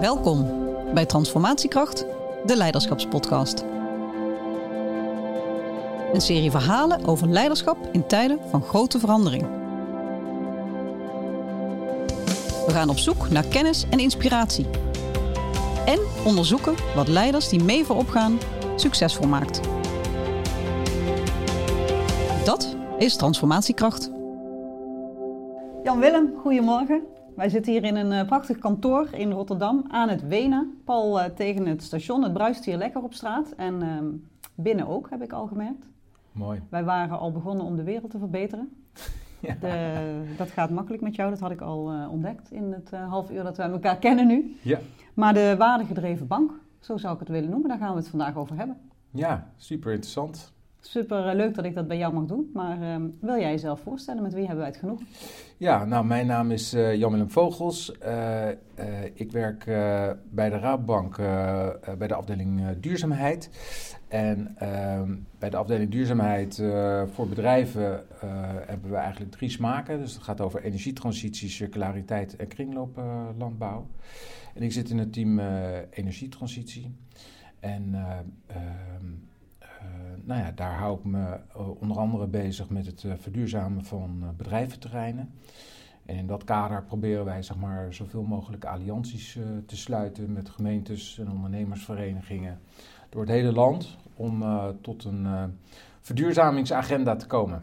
Welkom bij Transformatiekracht, de Leiderschapspodcast. Een serie verhalen over leiderschap in tijden van grote verandering. We gaan op zoek naar kennis en inspiratie. En onderzoeken wat leiders die mee voorop gaan succesvol maakt. Dat is Transformatiekracht. Jan Willem, goedemorgen. Wij zitten hier in een uh, prachtig kantoor in Rotterdam aan het Wenen. Pal uh, tegen het station. Het bruist hier lekker op straat. En uh, binnen ook, heb ik al gemerkt. Mooi. Wij waren al begonnen om de wereld te verbeteren. Ja. De, dat gaat makkelijk met jou, dat had ik al uh, ontdekt in het uh, half uur dat we elkaar kennen nu. Ja. Maar de waardegedreven bank, zo zou ik het willen noemen, daar gaan we het vandaag over hebben. Ja, super interessant. Super leuk dat ik dat bij jou mag doen. Maar uh, wil jij jezelf voorstellen? Met wie hebben wij het genoeg? Ja, nou, mijn naam is uh, Jan-Willem Vogels. Uh, ik werk bij de Raadbank bij de afdeling duurzaamheid. En ehm, bij de afdeling duurzaamheid voor bedrijven hebben we eigenlijk drie smaken. Dus het gaat over energietransitie, circulariteit en kringlooplandbouw. en ik zit in het team energietransitie. En ehm, nou ja, daar hou ik me uh, onder andere bezig met het uh, verduurzamen van bedrijventerreinen. En in dat kader proberen wij zeg maar, zoveel mogelijk allianties te sluiten met gemeentes en ondernemersverenigingen door het hele land om tot een verduurzamingsagenda te komen.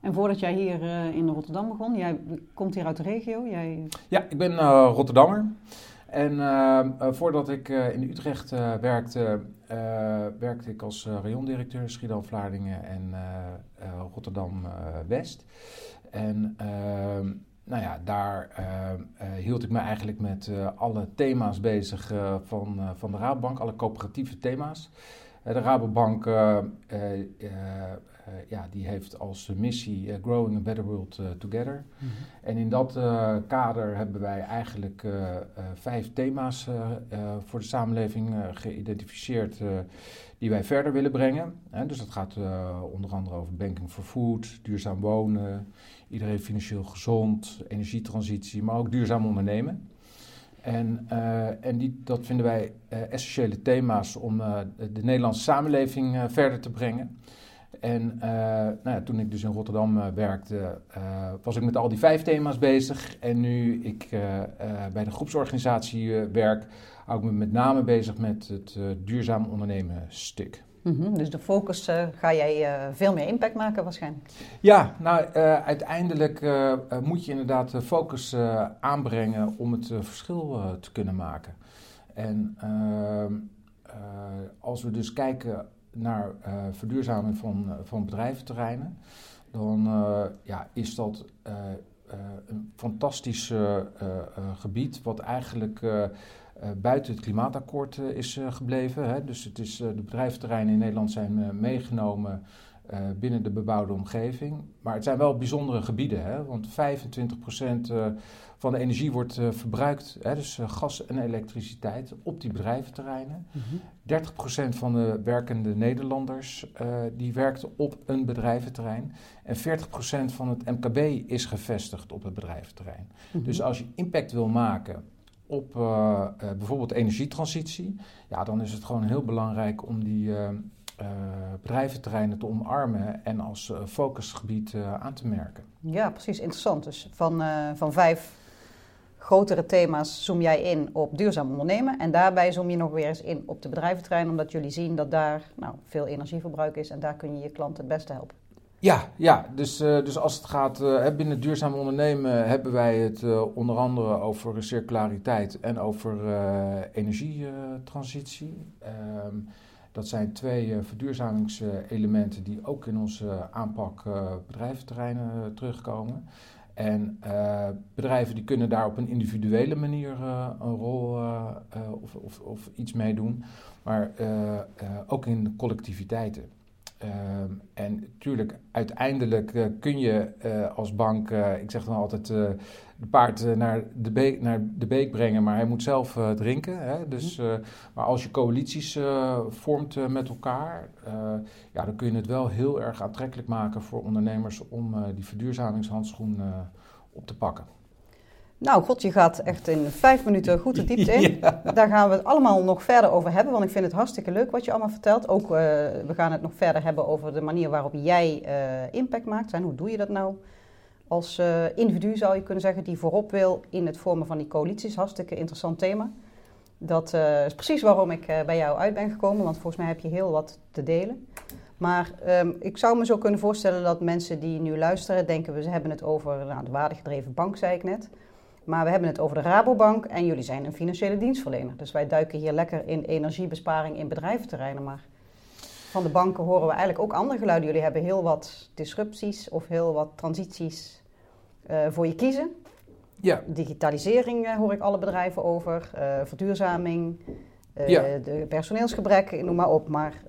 En voordat jij hier in Rotterdam begon, jij komt hier uit de regio? Jij... Ja, ik ben Rotterdammer. En uh, voordat ik uh, in Utrecht uh, werkte, werkte ik als rayondirecteur Schiedam, Vlaardingen en Rotterdam-West. en ehm, nou ja, daar hield ik me eigenlijk met alle thema's bezig van, van de Rabobank, alle coöperatieve thema's. de Rabobank ja, die heeft als missie uh, Growing a Better World uh, Together. Mm -hmm. En in dat kader hebben wij eigenlijk vijf thema's voor de samenleving geïdentificeerd die wij verder willen brengen. dus dat gaat onder andere over banking for food, duurzaam wonen, iedereen financieel gezond, energietransitie, maar ook duurzaam ondernemen. En, en die, dat vinden wij essentiële thema's om de Nederlandse samenleving verder te brengen. En uh, nou ja, toen ik dus in Rotterdam uh, werkte, uh, was ik met al die vijf thema's bezig. En nu ik bij de groepsorganisatie werk, hou ik me met name bezig met het duurzaam ondernemen stuk. Mm -hmm, dus de focus ga jij veel meer impact maken waarschijnlijk? Ja, nou uiteindelijk moet je inderdaad de focus aanbrengen om het verschil te kunnen maken. En ehm, als we dus kijken naar uh, verduurzaming van, uh, van bedrijventerreinen, dan uh, ja, is dat een fantastisch gebied wat eigenlijk buiten het klimaatakkoord is gebleven. Hè. Dus het is, de bedrijventerreinen in Nederland zijn meegenomen uh, binnen de bebouwde omgeving. Maar het zijn wel bijzondere gebieden, hè? want 25% uh, van de energie wordt uh, verbruikt, hè? dus gas en elektriciteit, op die bedrijventerreinen. Mm -hmm. 30% van de werkende Nederlanders die werkt op een bedrijventerrein. En 40% van het MKB is gevestigd op het bedrijventerrein. Mm -hmm. Dus als je impact wil maken op bijvoorbeeld energietransitie, ja, dan is het gewoon heel belangrijk om die uh, bedrijventerreinen te omarmen en als uh, focusgebied uh, aan te merken. Ja, precies. Interessant. Dus van, van vijf grotere thema's zoom jij in op duurzaam ondernemen. En daarbij zoom je nog weer eens in op de bedrijventerrein, omdat jullie zien dat daar nou, veel energieverbruik is en daar kun je je klanten het beste helpen. Ja, ja. Dus, dus als het gaat binnen duurzaam ondernemen, hebben wij het onder andere over circulariteit en over energietransitie. Ehm, dat zijn twee uh, verduurzamingselementen die ook in onze aanpak uh, bedrijventerreinen terugkomen. En bedrijven die kunnen daar op een individuele manier een rol of, of, of, iets mee doen, maar ook in collectiviteiten. En natuurlijk, uiteindelijk kun je als bank, ik zeg dan altijd, paard naar, de beek, naar de beek brengen, maar hij moet zelf drinken. Hè? Dus, mhm. maar als je coalities vormt met elkaar, ja, dan kun je het wel heel erg aantrekkelijk maken voor ondernemers om die verduurzamingshandschoen op te pakken. Nou, God, je gaat echt in vijf minuten goed de diepte in. Daar gaan we het allemaal nog verder over hebben, want ik vind het hartstikke leuk wat je allemaal vertelt. Ook, we gaan het nog verder hebben over de manier waarop jij impact maakt. En hoe doe je dat nou? Als uh, individu zou je kunnen zeggen, die voorop wil in het vormen van die coalities. Hartstikke interessant thema. Dat is precies waarom ik bij jou uit ben gekomen, want volgens mij heb je heel wat te delen. Maar um, ik zou me zo kunnen voorstellen dat mensen die nu luisteren denken, we hebben het over nou, de waardegedreven bank, zei ik net. Maar we hebben het over de Rabobank en jullie zijn een financiële dienstverlener. Dus wij duiken hier lekker in energiebesparing in bedrijventerreinen. Maar van de banken horen we eigenlijk ook andere geluiden. Jullie hebben heel wat disrupties of heel wat transities uh, voor je kiezen. Ja. Digitalisering uh, hoor ik alle bedrijven over, uh, verduurzaming, ja. de personeelsgebrek, noem maar op. Maar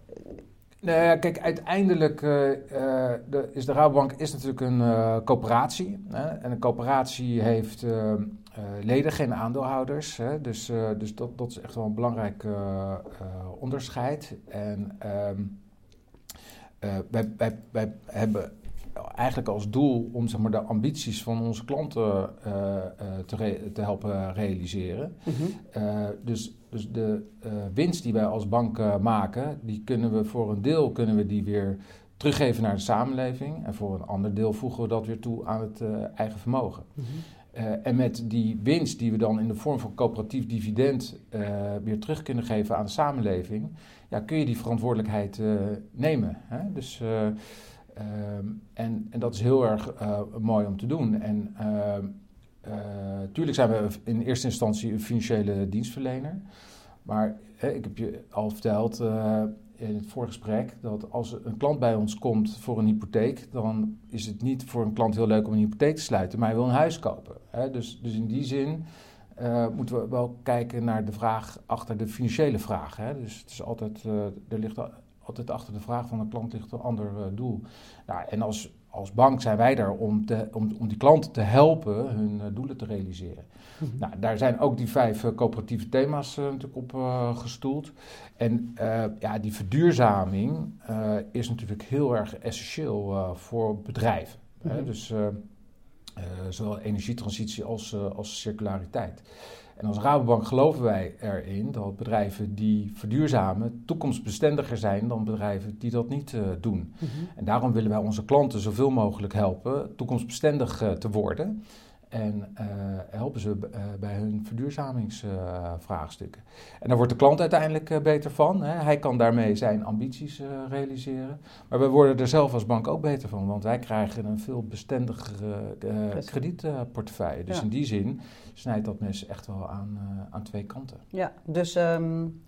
nou ja, kijk, uiteindelijk de, is de Rabobank is natuurlijk een coöperatie. Hè? En een coöperatie heeft leden, geen aandeelhouders. Hè? Dus, dus dat, dat is echt wel een belangrijk onderscheid. En ehm, wij, wij, wij hebben eigenlijk als doel om zeg maar, de ambities van onze klanten te, te helpen realiseren. Mhm. dus dus de winst die wij als bank maken, die kunnen we voor een deel kunnen we die weer teruggeven naar de samenleving. En voor een ander deel voegen we dat weer toe aan het eigen vermogen. Mm -hmm. En met die winst die we dan in de vorm van coöperatief dividend weer terug kunnen geven aan de samenleving, ja, kun je die verantwoordelijkheid nemen. Hè? Dus, ehm, en, en dat is heel erg mooi om te doen. En Tuurlijk zijn we in eerste instantie een financiële dienstverlener. Maar ik heb je al verteld in het voorgesprek dat als een klant bij ons komt voor een hypotheek, dan is het niet voor een klant heel leuk om een hypotheek te sluiten, maar hij wil een huis kopen. Hè? Dus, dus in die zin uh, moeten we wel kijken naar de vraag achter de financiële vraag. Hè? Dus het is altijd, uh, er ligt altijd achter de vraag van de klant ligt een ander doel. Nou, en als als bank zijn wij daar om, te, om, om die klanten te helpen hun uh, doelen te realiseren. Mhm. Nou, daar zijn ook die vijf uh, coöperatieve thema's uh, natuurlijk op gestoeld. En ja, die verduurzaming is natuurlijk heel erg essentieel voor bedrijven. Hè? Mhm. Dus zowel energietransitie als, als circulariteit. En als Rabobank geloven wij erin dat bedrijven die verduurzamen toekomstbestendiger zijn dan bedrijven die dat niet uh, doen. Mhm. En daarom willen wij onze klanten zoveel mogelijk helpen toekomstbestendig uh, te worden. En uh, helpen ze bij hun verduurzamingsvraagstukken. en daar wordt de klant uiteindelijk beter van. Hè. Hij kan daarmee zijn ambities realiseren. Maar we worden er zelf als bank ook beter van, want wij krijgen een veel bestendigere kredietportefeuille. Dus in die zin snijdt dat mes echt wel aan, uh, aan twee kanten. Ja, dus um,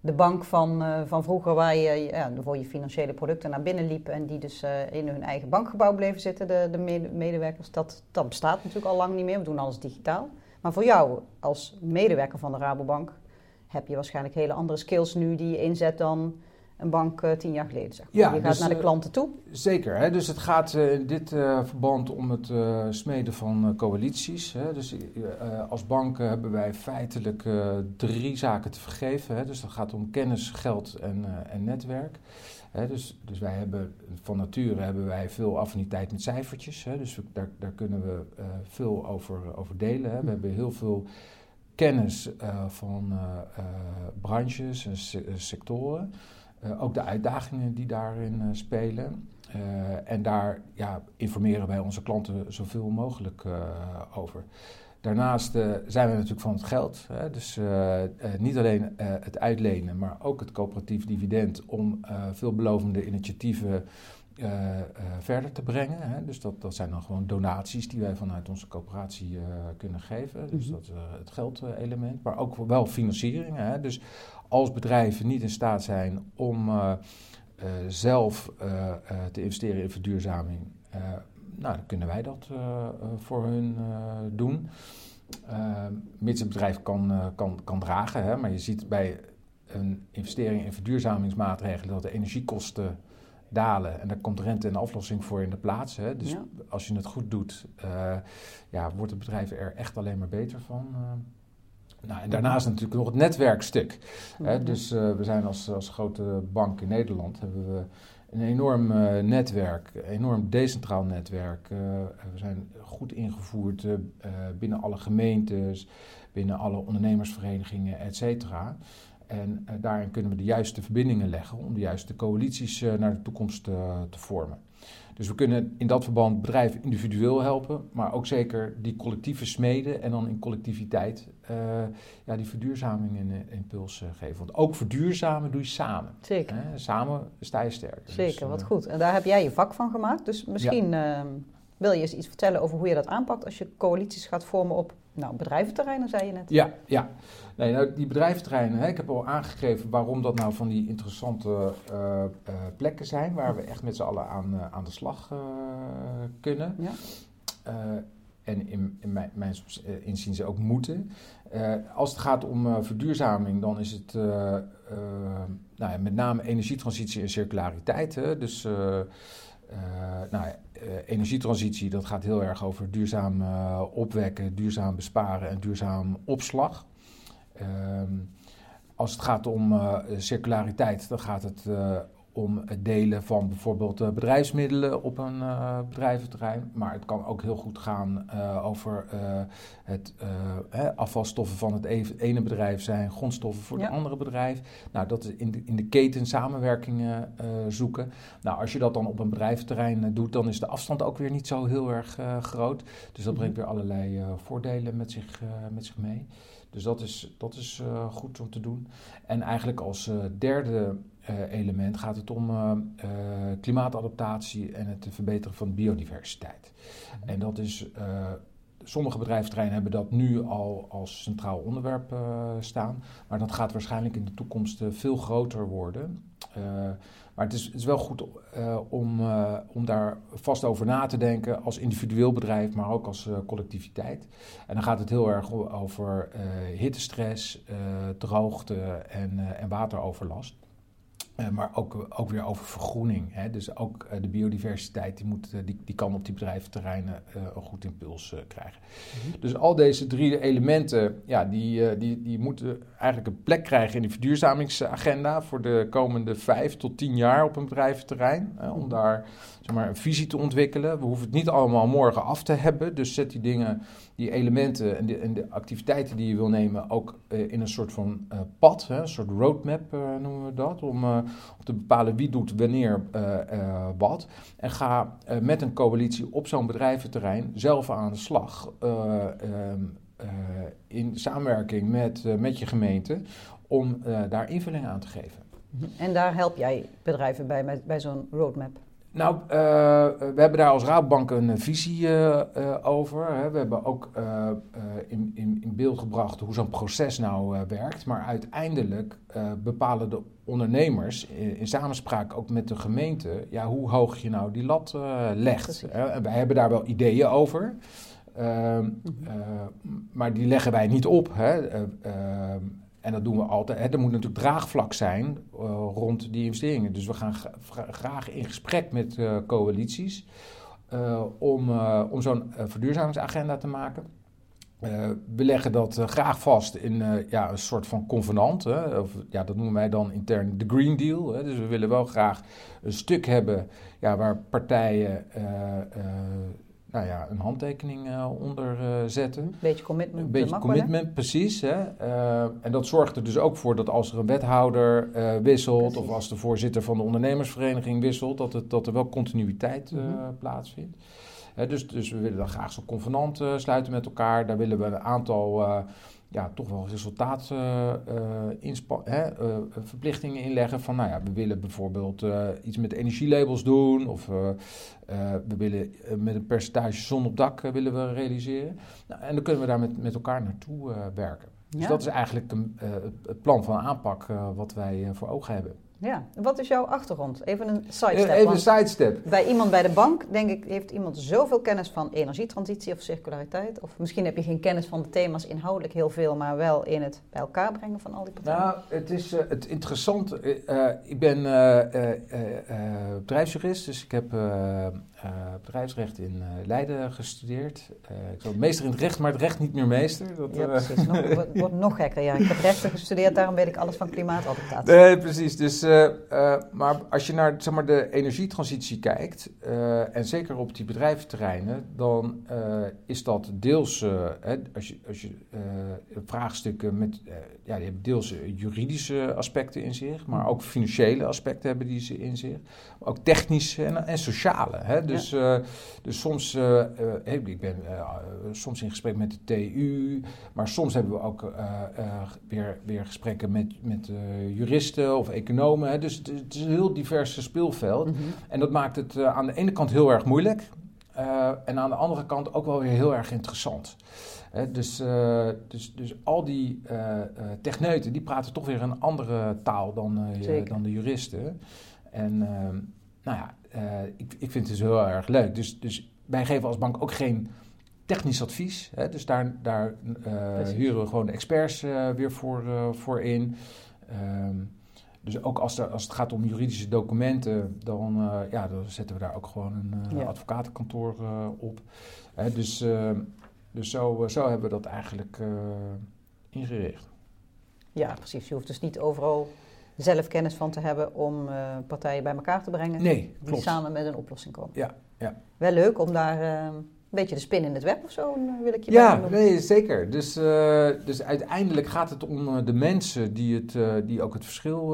de bank van, uh, van vroeger waar je ja, voor je financiële producten naar binnen liep en die dus uh, in hun eigen bankgebouw bleven zitten, de, de medewerkers, dat, dat bestaat natuurlijk al lang niet meer. We doen alles digitaal. Maar voor jou als medewerker van de Rabobank heb je waarschijnlijk hele andere skills nu die je inzet dan een bank uh, tien jaar geleden. Zeg maar. Ja, je gaat dus, naar de eh, klanten toe. Zeker. Hè? Dus het gaat uh, in dit verband om het smeden van coalities. Hè? Dus als bank hebben wij feitelijk drie zaken te vergeven. Hè? Dus dat gaat om kennis, geld en, en netwerk. Dus, dus wij hebben van nature hebben wij veel affiniteit met cijfertjes. Dus daar, daar kunnen we veel over, over delen. We hebben heel veel kennis van branches en sectoren. Uh, ook de uitdagingen die daarin uh, spelen. Uh, en daar ja, informeren wij onze klanten zoveel mogelijk over. Daarnaast zijn we natuurlijk van het geld. Hè, dus niet alleen het uitlenen, maar ook het coöperatief dividend om veelbelovende initiatieven verder te brengen. Hè. Dus dat, dat zijn dan gewoon donaties die wij vanuit onze coöperatie kunnen geven. Dus mhm. dat is het geldelement, maar ook wel financiering. Hè. Dus als bedrijven niet in staat zijn om uh, uh, zelf uh, te investeren in verduurzaming, nou, dan kunnen wij dat voor hun doen. mits het bedrijf kan, kan, kan dragen. Hè, maar je ziet bij een investering in verduurzamingsmaatregelen dat de energiekosten dalen. En daar komt rente en aflossing voor in de plaats. Hè. Dus als je het goed doet, ja, wordt het bedrijf er echt alleen maar beter van. Nou, en daarnaast natuurlijk nog het netwerkstuk. Hè? Mhm. Dus we zijn als, als grote bank in Nederland hebben we een enorm uh, netwerk, een enorm decentraal netwerk. Uh, we zijn goed ingevoerd binnen alle gemeentes, binnen alle ondernemersverenigingen, et cetera. En daarin kunnen we de juiste verbindingen leggen om de juiste coalities naar de toekomst te vormen. Dus we kunnen in dat verband bedrijven individueel helpen, maar ook zeker die collectieve smeden en dan in collectiviteit uh, ja, die verduurzaming een impuls uh, geven. Want ook verduurzamen doe je samen. Zeker. Hè? Samen sta je sterker. Zeker, dus, wat goed. En daar heb jij je vak van gemaakt. Dus misschien ja. uh, wil je eens iets vertellen over hoe je dat aanpakt als je coalities gaat vormen op nou, bedrijventerreinen, zei je net. Ja, ja. Nee, nou, die bedrijventerreinen, hè, ik heb al aangegeven waarom dat nou van die interessante uh, uh, plekken zijn, waar we echt met z'n allen aan, uh, aan de slag kunnen. Ja. en in, in mijn, mijn inziens ook moeten. als het gaat om verduurzaming, dan is het nou ja, met name energietransitie en circulariteit. Hè, dus nou, uh, energietransitie, dat gaat heel erg over duurzaam uh, opwekken, duurzaam besparen en duurzaam opslag. Ehm, als het gaat om circulariteit, dan gaat het om het delen van bijvoorbeeld uh, bedrijfsmiddelen op een uh, bedrijventerrein. Maar het kan ook heel goed gaan uh, over het afvalstoffen van het ene bedrijf zijn grondstoffen voor ja. het andere bedrijf. Nou, dat is in de, in de keten samenwerkingen zoeken. Nou, als je dat dan op een bedrijventerrein doet, dan is de afstand ook weer niet zo heel erg groot. Dus dat brengt weer allerlei voordelen met zich, met zich mee. Dus dat is, dat is goed om te doen. En eigenlijk als derde element gaat het om uh, uh, klimaatadaptatie en het verbeteren van biodiversiteit. Mm-hmm. En dat is, sommige bedrijfsterreinen hebben dat nu al als centraal onderwerp staan, maar dat gaat waarschijnlijk in de toekomst veel groter worden. maar het is, het is, wel goed om, om daar vast over na te denken als individueel bedrijf, maar ook als collectiviteit. En dan gaat het heel erg over hittestress, droogte en, en wateroverlast. Uh, maar ook, ook weer over vergroening. Hè? Dus ook uh, de biodiversiteit die, moet, uh, die, die kan op die bedrijventerreinen een goed impuls krijgen. Mm -hmm. Dus al deze drie elementen, ja, die, die, die moeten eigenlijk een plek krijgen in de verduurzamingsagenda voor de komende vijf tot tien jaar op een bedrijventerrein. om Mhm. daar zeg maar, een visie te ontwikkelen. We hoeven het niet allemaal morgen af te hebben. Dus zet die dingen, die elementen en de, en de activiteiten die je wil nemen ook in een soort van pad, hè? een soort roadmap noemen we dat. Om te bepalen wie doet wanneer wat. En ga met een coalitie op zo'n bedrijventerrein zelf aan de slag. Um, in samenwerking met, met je gemeente om daar invulling aan te geven. En daar help jij bedrijven bij, bij, bij zo'n roadmap? Nou, uh, we hebben daar als Raadbank een visie uh, uh, over. Hè. We hebben ook in, in, in, beeld gebracht hoe zo'n proces nou werkt. Maar uiteindelijk bepalen de ondernemers in, in, samenspraak ook met de gemeente... Ja, hoe hoog je nou die lat legt. En wij hebben daar wel ideeën over. Mm -hmm. maar die leggen wij niet op. Hè. En dat doen we altijd. Hè. Er moet natuurlijk draagvlak zijn uh, rond die investeringen. Dus we gaan graag in gesprek met uh, coalities uh, om, om zo'n verduurzamingsagenda te maken. we leggen dat graag vast in ja, een soort van convenant. Hè. Of, ja, dat noemen wij dan intern de Green Deal. Hè. Dus we willen wel graag een stuk hebben ja, waar partijen nou ja, een handtekening uh, onder uh, zetten. Een beetje commitment. Een beetje commitment, wel, precies. Hè? En dat zorgt er dus ook voor dat als er een wethouder wisselt... Precies. of als de voorzitter van de ondernemersvereniging wisselt... dat, het, dat er wel continuïteit mm -hmm. plaatsvindt. dus, dus we willen dan graag zo'n convenant sluiten met elkaar. Daar willen we een aantal ja, toch wel resultaat uh, uh, verplichtingen inleggen. Van nou ja, we willen bijvoorbeeld iets met energielabels doen. Of we willen met een percentage zon op dak willen we realiseren. Nou, en dan kunnen we daar met, met elkaar naartoe werken. Ja. Dus dat is eigenlijk een, het plan van aanpak wat wij voor ogen hebben. Ja, en wat is jouw achtergrond? Even een sidestep. Even een sidestep. Bij iemand bij de bank, denk ik, heeft iemand zoveel kennis van energietransitie of circulariteit. Of misschien heb je geen kennis van de thema's inhoudelijk heel veel, maar wel in het bij elkaar brengen van al die partijen. Nou, het is uh, het interessante. Uh, ik ben uh, bedrijfsjurist, dus ik heb uh, bedrijfsrecht in uh, Leiden gestudeerd. Uh, ik was meester in het recht, maar het recht niet meer meester. Dat, ja, precies. Nog, wordt, wordt nog gekker. Ja, ik heb rechten gestudeerd, daarom weet ik alles van klimaatadaptatie. Nee, precies. Dus, maar als je naar zeg maar, de energietransitie kijkt, en zeker op die bedrijventerreinen, dan is dat deels, hè, als je, als je vraagstukken met, ja, die hebben deels juridische aspecten in zich, maar ook financiële aspecten hebben die ze in zich. Ook technische en, en sociale. Hè? Dus, ja. uh, dus soms, uh, uh, ik ben soms in gesprek met de TU, maar soms hebben we ook weer, weer gesprekken met, met juristen of economen. Hè? Dus het, het, is een heel divers speelveld. Mm -hmm. En dat maakt het aan de ene kant heel erg moeilijk. en aan de andere kant ook wel weer heel erg interessant. Hè? Dus, dus, dus al die techneuten die praten toch weer een andere taal dan, dan de juristen. En ehm, nou ja, uh, ik, ik vind het dus heel erg leuk. Dus, dus wij geven als bank ook geen technisch advies. Hè? Dus daar, daar uh, huren we gewoon experts uh, weer voor, voor in. Um, dus ook als, er, als het gaat om juridische documenten, dan, ja, dan zetten we daar ook gewoon een ja. advocatenkantoor op. dus ehm, dus zo, zo hebben we dat eigenlijk ingericht. Ja, precies. Je hoeft dus niet overal zelf kennis van te hebben om uh, partijen bij elkaar te brengen. Nee, die samen met een oplossing komen. Ja, ja. Wel leuk om daar uh, een beetje de spin in het web of zo, eh, wil ik je Ja, nee, zeker. Dus, uh, dus uiteindelijk gaat het om de mensen die, het, die ook het verschil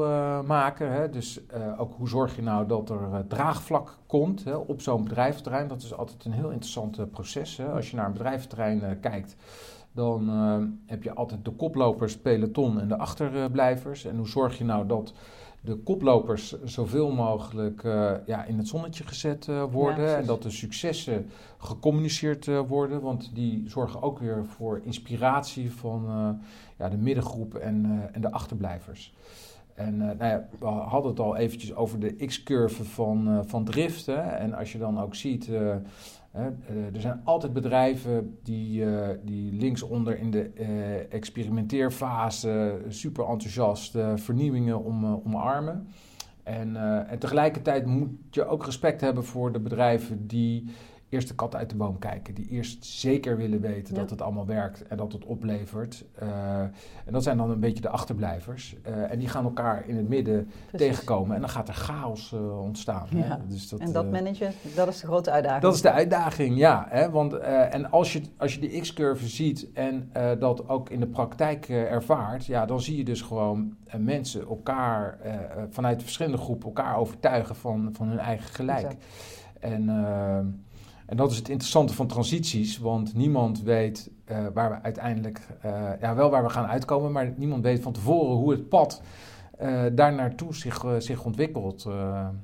maken. Hè? Dus ook hoe zorg je nou dat er draagvlak komt hè, op zo'n bedrijventerrein. Dat is altijd een heel interessant proces. Hè? Als je naar een bedrijventerrein kijkt dan uh, heb je altijd de koplopers, peloton en de achterblijvers. En hoe zorg je nou dat de koplopers zoveel mogelijk uh, ja, in het zonnetje gezet uh, worden ja, en dat de successen gecommuniceerd worden, want die zorgen ook weer voor inspiratie van ja, de middengroep en, en de achterblijvers. En nou ja, we hadden het al eventjes over de x-curve van, van drift. Hè? En als je dan ook ziet eh, er zijn altijd bedrijven die, uh, die linksonder in de uh, experimenteerfase super enthousiast vernieuwingen om, omarmen. En, en tegelijkertijd moet je ook respect hebben voor de bedrijven die eerst de kat uit de boom kijken. Die eerst zeker willen weten dat het allemaal werkt en dat het oplevert. Uh, en dat zijn dan een beetje de achterblijvers. Uh, en die gaan elkaar in het midden Precies. tegenkomen. En dan gaat er chaos uh, ontstaan. Ja. Hè? Dus dat, en dat managen, dat is de grote uitdaging. Dat is de uitdaging, ja. Hè? Want, en als je, als je die X-curve ziet en dat ook in de praktijk ervaart... Ja, dan zie je dus gewoon mensen elkaar vanuit verschillende groepen... elkaar overtuigen van, van hun eigen gelijk. Exact. En... En dat is het interessante van transities, want niemand weet uh, waar we uiteindelijk, uh, ja wel waar we gaan uitkomen, maar niemand weet van tevoren hoe het pad uh, daar naartoe zich, zich ontwikkelt.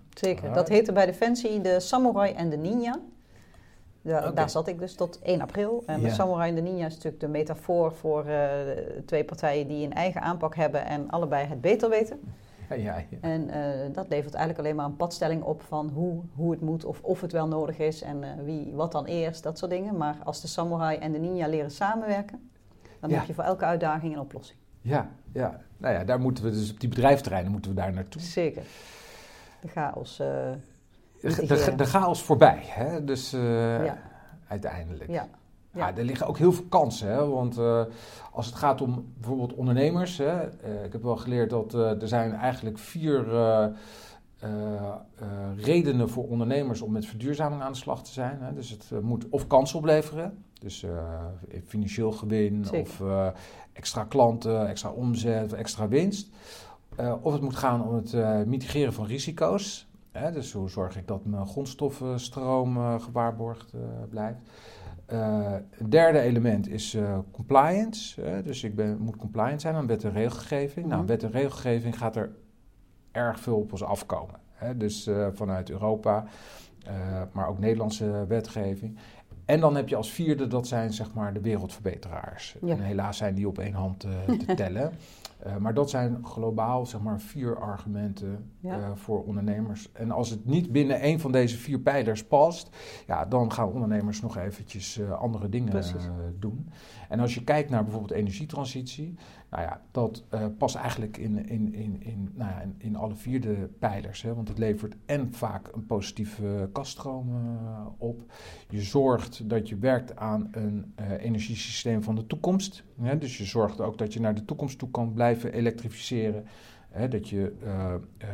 Zeker, dat heette bij Defensie de Samurai en de Ninja. Ja, okay. Daar zat ik dus tot 1 april. En de Samurai en de Ninja is natuurlijk de metafoor voor twee partijen die een eigen aanpak hebben en allebei het beter weten. Ja, ja. En uh, dat levert eigenlijk alleen maar een padstelling op van hoe, hoe het moet of of het wel nodig is en uh, wie, wat dan eerst, dat soort dingen. Maar als de samurai en de ninja leren samenwerken, dan heb je voor elke uitdaging een oplossing. Ja, ja. Nou ja, daar moeten we dus op die bedrijfsterreinen moeten we daar naartoe. Zeker. De chaos. Uh, de, de, de, chaos voorbij, hè? Dus uiteindelijk. Ja. Ja. ja. er liggen ook heel veel kansen. Hè? Want uh, als het gaat om bijvoorbeeld ondernemers. Hè, uh, ik heb wel geleerd dat uh, er zijn eigenlijk vier redenen voor ondernemers om met verduurzaming aan de slag te zijn. Hè. Dus het moet of kansen opleveren. Dus financieel gewin Zeker. of extra klanten, extra omzet, extra winst. of het moet gaan om het mitigeren van risico's. Hè, dus hoe zorg ik dat mijn grondstoffenstroom gewaarborgd blijft. Uh, het derde element is uh, compliance. Dus ik ben, moet compliant zijn aan wet en regelgeving. Nou, mhm. wet en regelgeving gaat er erg veel op ons afkomen. Hè? Dus vanuit Europa, maar ook Nederlandse wetgeving. En dan heb je als vierde, dat zijn zeg maar de wereldverbeteraars. En helaas zijn die op één hand te tellen. Uh, maar dat zijn globaal zeg maar vier argumenten uh, voor ondernemers. En als het niet binnen een van deze vier pijlers past, ja, dan gaan ondernemers nog eventjes andere dingen doen. En als je kijkt naar bijvoorbeeld energietransitie, nou ja, dat uh, past eigenlijk in, in, in, in, nou ja, in, in, alle vier de pijlers. Hè, want het levert en vaak een positieve kaststroom uh, op. Je zorgt dat je werkt aan een uh, energiesysteem van de toekomst. Hè, dus je zorgt ook dat je naar de toekomst toe kan blijven elektrificeren. Hè, dat je uh, uh,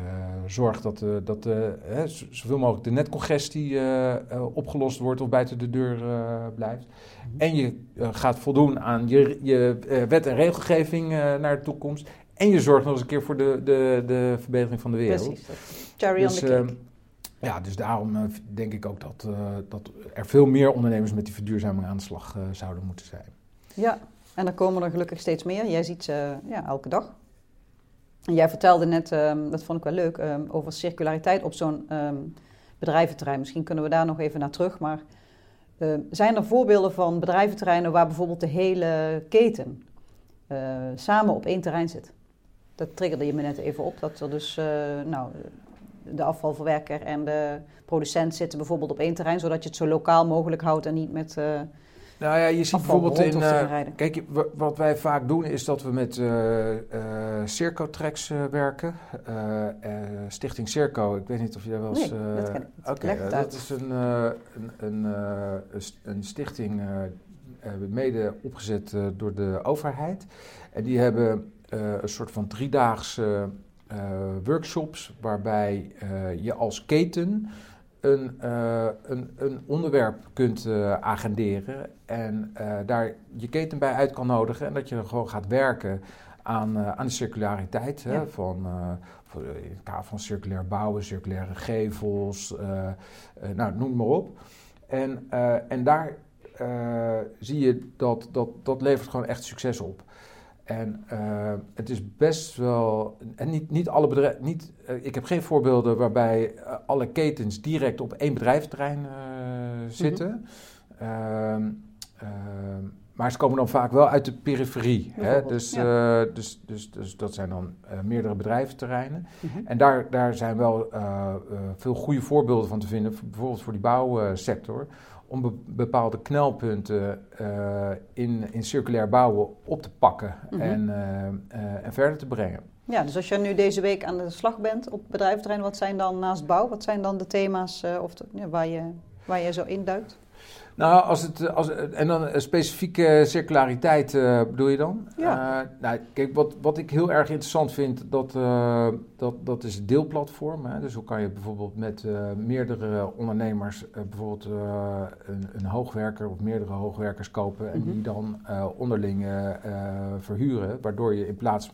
zorgt dat, uh, dat hè, zoveel mogelijk de netcongestie opgelost wordt of buiten de deur blijft. Mhm. En je gaat voldoen aan je, je wet- en regelgeving naar de toekomst. En je zorgt nog eens een keer voor de, de, de verbetering van de wereld. Precies. Cherry dus, on the cake. Ja, dus daarom denk ik ook dat, dat er veel meer ondernemers met die verduurzaming aan de slag zouden moeten zijn. Ja, en er komen er gelukkig steeds meer. Jij ziet ze ja, elke dag. Jij vertelde net, um, dat vond ik wel leuk, um, over circulariteit op zo'n um, bedrijventerrein. Misschien kunnen we daar nog even naar terug. Maar zijn er voorbeelden van bedrijventerreinen waar bijvoorbeeld de hele keten uh, samen op één terrein zit? Dat triggerde je me net even op. Dat er dus, uh, nou, de afvalverwerker en de producent zitten bijvoorbeeld op één terrein, zodat je het zo lokaal mogelijk houdt en niet met. Nou ja, je ziet bijvoorbeeld in. Uh, kijk, wat wij vaak doen is dat we met uh, uh, Circo-tracks werken. Stichting Circo, ik weet niet of je daar wel eens. Nee, dat ken ik. Oké, okay, dat is een, een, een, een, stichting mede opgezet door de overheid. En die hebben een soort van driedaagse workshops waarbij je als keten een, uh, een, een, onderwerp kunt uh, agenderen en uh, daar je keten bij uit kan nodigen en dat je er gewoon gaat werken aan, aan de circulariteit ja. hè, van, in het kader van circulair bouwen, circulaire gevels, nou, noem maar op. En, en daar zie je dat, dat dat levert gewoon echt succes op. En uh, het is best wel. En niet, niet alle bedrijven. Niet, uh, ik heb geen voorbeelden waarbij uh, alle ketens direct op één bedrijfsterrein zitten. Mm -hmm. maar ze komen dan vaak wel uit de periferie. Hè? Dus, ja. dus, dus, dus dat zijn dan meerdere bedrijventerreinen. Mm -hmm. En daar, daar zijn wel veel goede voorbeelden van te vinden. Bijvoorbeeld voor die bouwsector om bepaalde knelpunten uh, in, in circulair bouwen op te pakken mm -hmm. en, uh, uh, en verder te brengen. Ja, dus als je nu deze week aan de slag bent op bedrijventerrein, wat zijn dan naast bouw, wat zijn dan de thema's of de, waar, je, waar je zo induikt? Nou, als het, als, en dan een specifieke circulariteit uh, bedoel je dan? Ja. Uh, nou, kijk, wat, wat ik heel erg interessant vind, dat, uh, dat, dat is het deelplatform. Hè? Dus hoe kan je bijvoorbeeld met meerdere ondernemers bijvoorbeeld een, een, hoogwerker of meerdere hoogwerkers kopen en mm -hmm. die dan onderling verhuren, waardoor je in plaats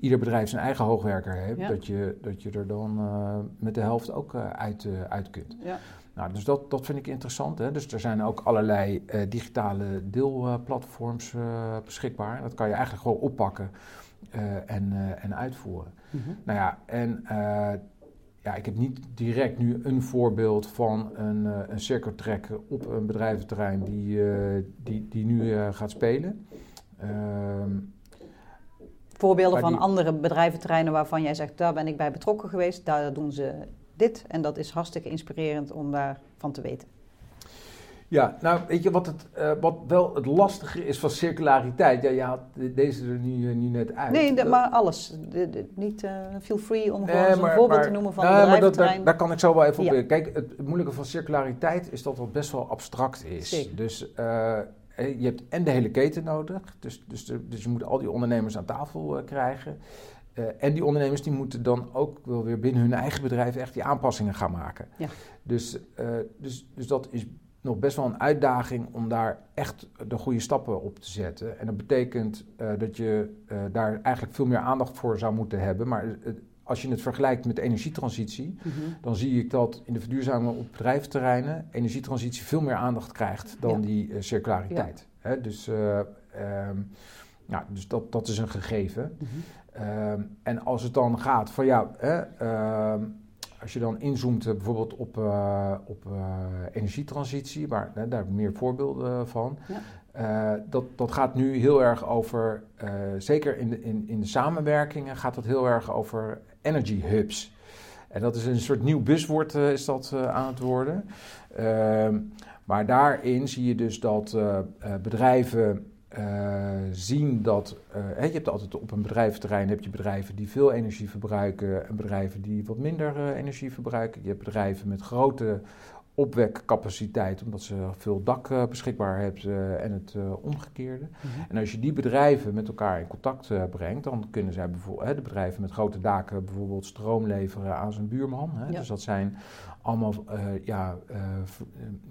ieder bedrijf zijn eigen hoogwerker ja. dat, je, dat je er dan met de helft ook uit, uit kunt. Ja. Nou, dus dat, dat vind ik interessant. Hè? Dus er zijn ook allerlei uh, digitale deelplatforms uh, beschikbaar. Dat kan je eigenlijk gewoon oppakken uh, en, en uitvoeren. Mm -hmm. Nou ja, en ja, ik heb niet direct nu een voorbeeld van een, een circuittrack op een bedrijventerrein die, die, die nu gaat spelen. Ehm, Voorbeelden van die... andere bedrijventerreinen waarvan jij zegt, daar ben ik bij betrokken geweest, daar doen ze dit. En dat is hartstikke inspirerend om daarvan te weten. Ja, nou weet je wat, het, uh, wat wel het lastige is van circulariteit? Ja, je haalt deze er nu, uh, nu net uit. Nee, de, maar alles. De, de, niet uh, feel free om gewoon nee, een voorbeeld maar, te noemen van nou, maar dat, daar, daar, kan ik zo wel even ja. op Kijk, het, het, moeilijke van circulariteit is dat het best wel abstract is. Zeker. Dus je hebt en de hele keten nodig. Dus, dus, dus je moet al die ondernemers aan tafel krijgen. Uh, en die ondernemers die moeten dan ook wel weer binnen hun eigen bedrijf echt die aanpassingen gaan maken. Ja. Dus, uh, dus, dus dat is nog best wel een uitdaging om daar echt de goede stappen op te zetten. En dat betekent uh, dat je daar eigenlijk veel meer aandacht voor zou moeten hebben. Maar als je het vergelijkt met de energietransitie, mm -hmm. dan zie ik dat in de verduurzaming op bedrijfsterreinen energietransitie veel meer aandacht krijgt dan ja. die circulariteit. Ja. Hè? Dus, um, ja, dus dat, dat is een gegeven. Mm -hmm. Um, en als het dan gaat van ja, hè, uh, als je dan inzoomt bijvoorbeeld op, op energietransitie, waar, daar heb ik meer voorbeelden van. Ja. dat, dat gaat nu heel erg over, zeker in de, in, in de samenwerkingen, gaat dat heel erg over energy hubs. En dat is een soort nieuw buswoord is dat aan het worden. Ehm, maar daarin zie je dus dat bedrijven uh, zien dat. Uh, je hebt altijd op een bedrijventerrein heb je bedrijven die veel energie verbruiken en bedrijven die wat minder uh, energie verbruiken. Je hebt bedrijven met grote opwekcapaciteit, omdat ze veel dak beschikbaar hebben en het omgekeerde. Mhm. En als je die bedrijven met elkaar in contact brengt, dan kunnen zij bijvoorbeeld, de bedrijven met grote daken bijvoorbeeld stroom leveren aan zijn buurman. Hè. Dus dat zijn allemaal uh, ja, uh,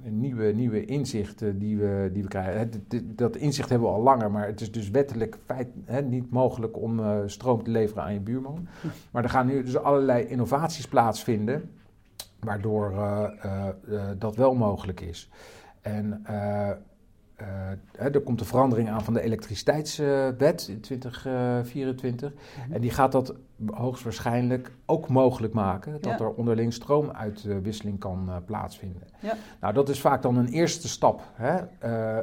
nieuwe, nieuwe inzichten die we, die we krijgen. dat inzicht hebben we al langer, maar het is dus wettelijk feit, hè, niet mogelijk om stroom te leveren aan je buurman. Maar er gaan nu dus allerlei innovaties plaatsvinden, waardoor dat wel mogelijk is. En uh, er komt een verandering aan van de elektriciteitswet in 2024. Mhm. En die gaat dat hoogstwaarschijnlijk ook mogelijk maken. Dat er onderling stroomuitwisseling kan uh, plaatsvinden. Ja. Nou, dat is vaak dan een eerste stap. Hè?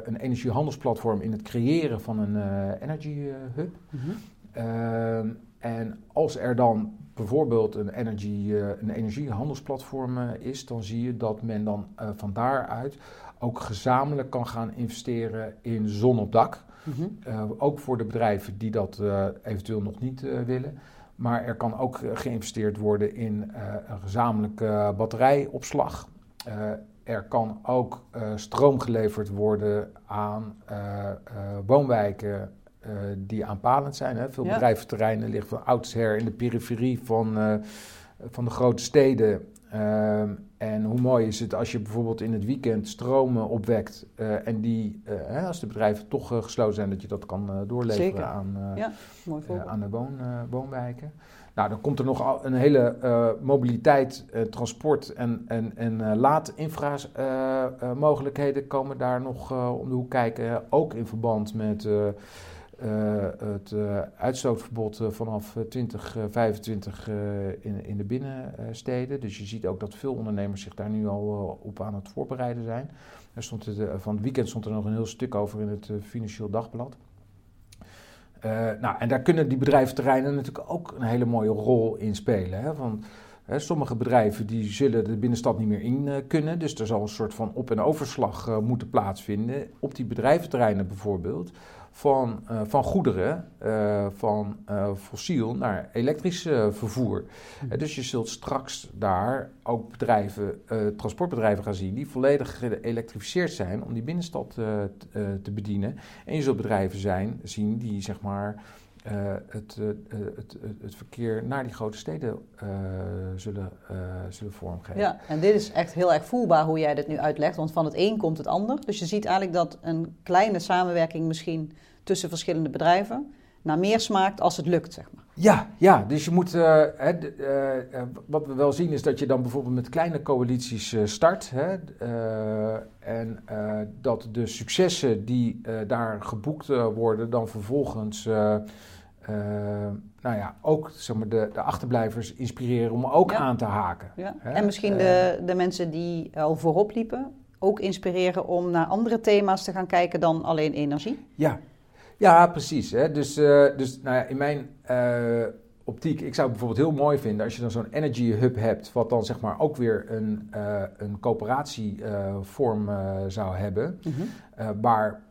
Een energiehandelsplatform in het creëren van een energy hub. Mhm. Ehm, en als er dan bijvoorbeeld een, energy, een energiehandelsplatform is, dan zie je dat men dan van daaruit ook gezamenlijk kan gaan investeren in zon op dak. Mhm. Eh, ook voor de bedrijven die dat eventueel nog niet willen. Maar er kan ook geïnvesteerd worden in een gezamenlijke batterijopslag. er kan ook stroom geleverd worden aan woonwijken die aanpalend zijn. Hè. Veel ja. bedrijventerreinen liggen van oudsher in de periferie van, van de grote steden. Ehm, en hoe mooi is het als je bijvoorbeeld in het weekend stromen opwekt uh, en die, uh, als de bedrijven toch uh, gesloten zijn, dat je dat kan doorleveren aan, ja, mooi aan de woon, woonwijken. Nou, dan komt er nog een hele mobiliteit, transport en, en, en laadinfra-mogelijkheden komen daar nog om de hoek kijken. Ook in verband met uh, het uh, uitstootverbod uh, vanaf 2025 in, in de binnensteden. Dus je ziet ook dat veel ondernemers zich daar nu al op aan het voorbereiden zijn. Er stond het, van het weekend stond er nog een heel stuk over in het Financieel Dagblad. nou, en daar kunnen die bedrijventerreinen natuurlijk ook een hele mooie rol in spelen. Hè? Want, sommige bedrijven die zullen de binnenstad niet meer in kunnen. Dus er zal een soort van op- en overslag moeten plaatsvinden. Op die bedrijventerreinen bijvoorbeeld van, uh, van goederen uh, van uh, fossiel naar elektrisch vervoer. Hm. dus je zult straks daar ook bedrijven, transportbedrijven gaan zien die volledig geëlektrificeerd zijn om die binnenstad te bedienen. En je zult bedrijven zijn, zien die zeg maar het, het, het, verkeer naar die grote steden zullen, zullen vormgeven. Ja, en dit is echt heel erg voelbaar hoe jij dit nu uitlegt, want van het een komt het ander. Dus je ziet eigenlijk dat een kleine samenwerking misschien tussen verschillende bedrijven naar meer smaakt als het lukt, zeg maar. Ja, ja dus je moet. Uh, wat we wel zien is dat je dan bijvoorbeeld met kleine coalities start. Hè, en dat de successen die daar geboekt worden, dan vervolgens. Nou ja, ook zeg maar, de, de achterblijvers inspireren om ook aan te haken. Ja. En misschien de, de mensen die al voorop liepen, ook inspireren om naar andere thema's te gaan kijken dan alleen energie. Ja, ja, precies. Hè. Dus, uh, dus nou ja, in mijn optiek, ik zou het bijvoorbeeld heel mooi vinden als je dan zo'n energy hub hebt, wat dan zeg maar ook weer een, een coöperatievorm zou hebben, mm -hmm. waar,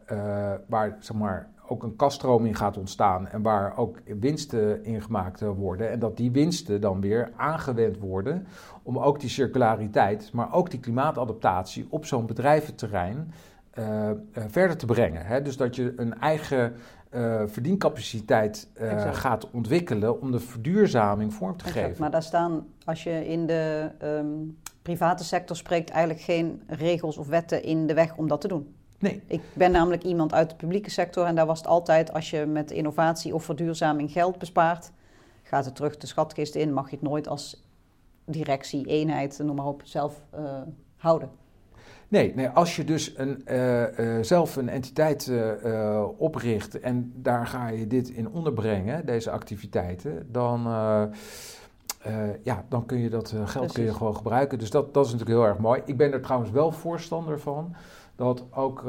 waar zeg maar ook een kaststroom gaat ontstaan en waar ook winsten in gemaakt worden. En dat die winsten dan weer aangewend worden om ook die circulariteit, maar ook die klimaatadaptatie op zo'n bedrijventerrein uh, verder te brengen. Hè? Dus dat je een eigen uh, verdiencapaciteit gaat ontwikkelen om de verduurzaming vorm te geven. Maar daar staan, als je in de um, private sector spreekt, eigenlijk geen regels of wetten in de weg om dat te doen. Nee. Ik ben namelijk iemand uit de publieke sector en daar was het altijd, als je met innovatie of verduurzaming geld bespaart, gaat het terug de schatkist in, mag je het nooit als directie, eenheid, noem maar op, zelf houden. Nee, nee, als je dus een, uh, uh, zelf een entiteit uh, opricht en daar ga je dit in onderbrengen, deze activiteiten, dan, ja, dan kun je dat geld kun je gewoon gebruiken. Dus dat, dat is natuurlijk heel erg mooi. Ik ben er trouwens wel voorstander van dat ook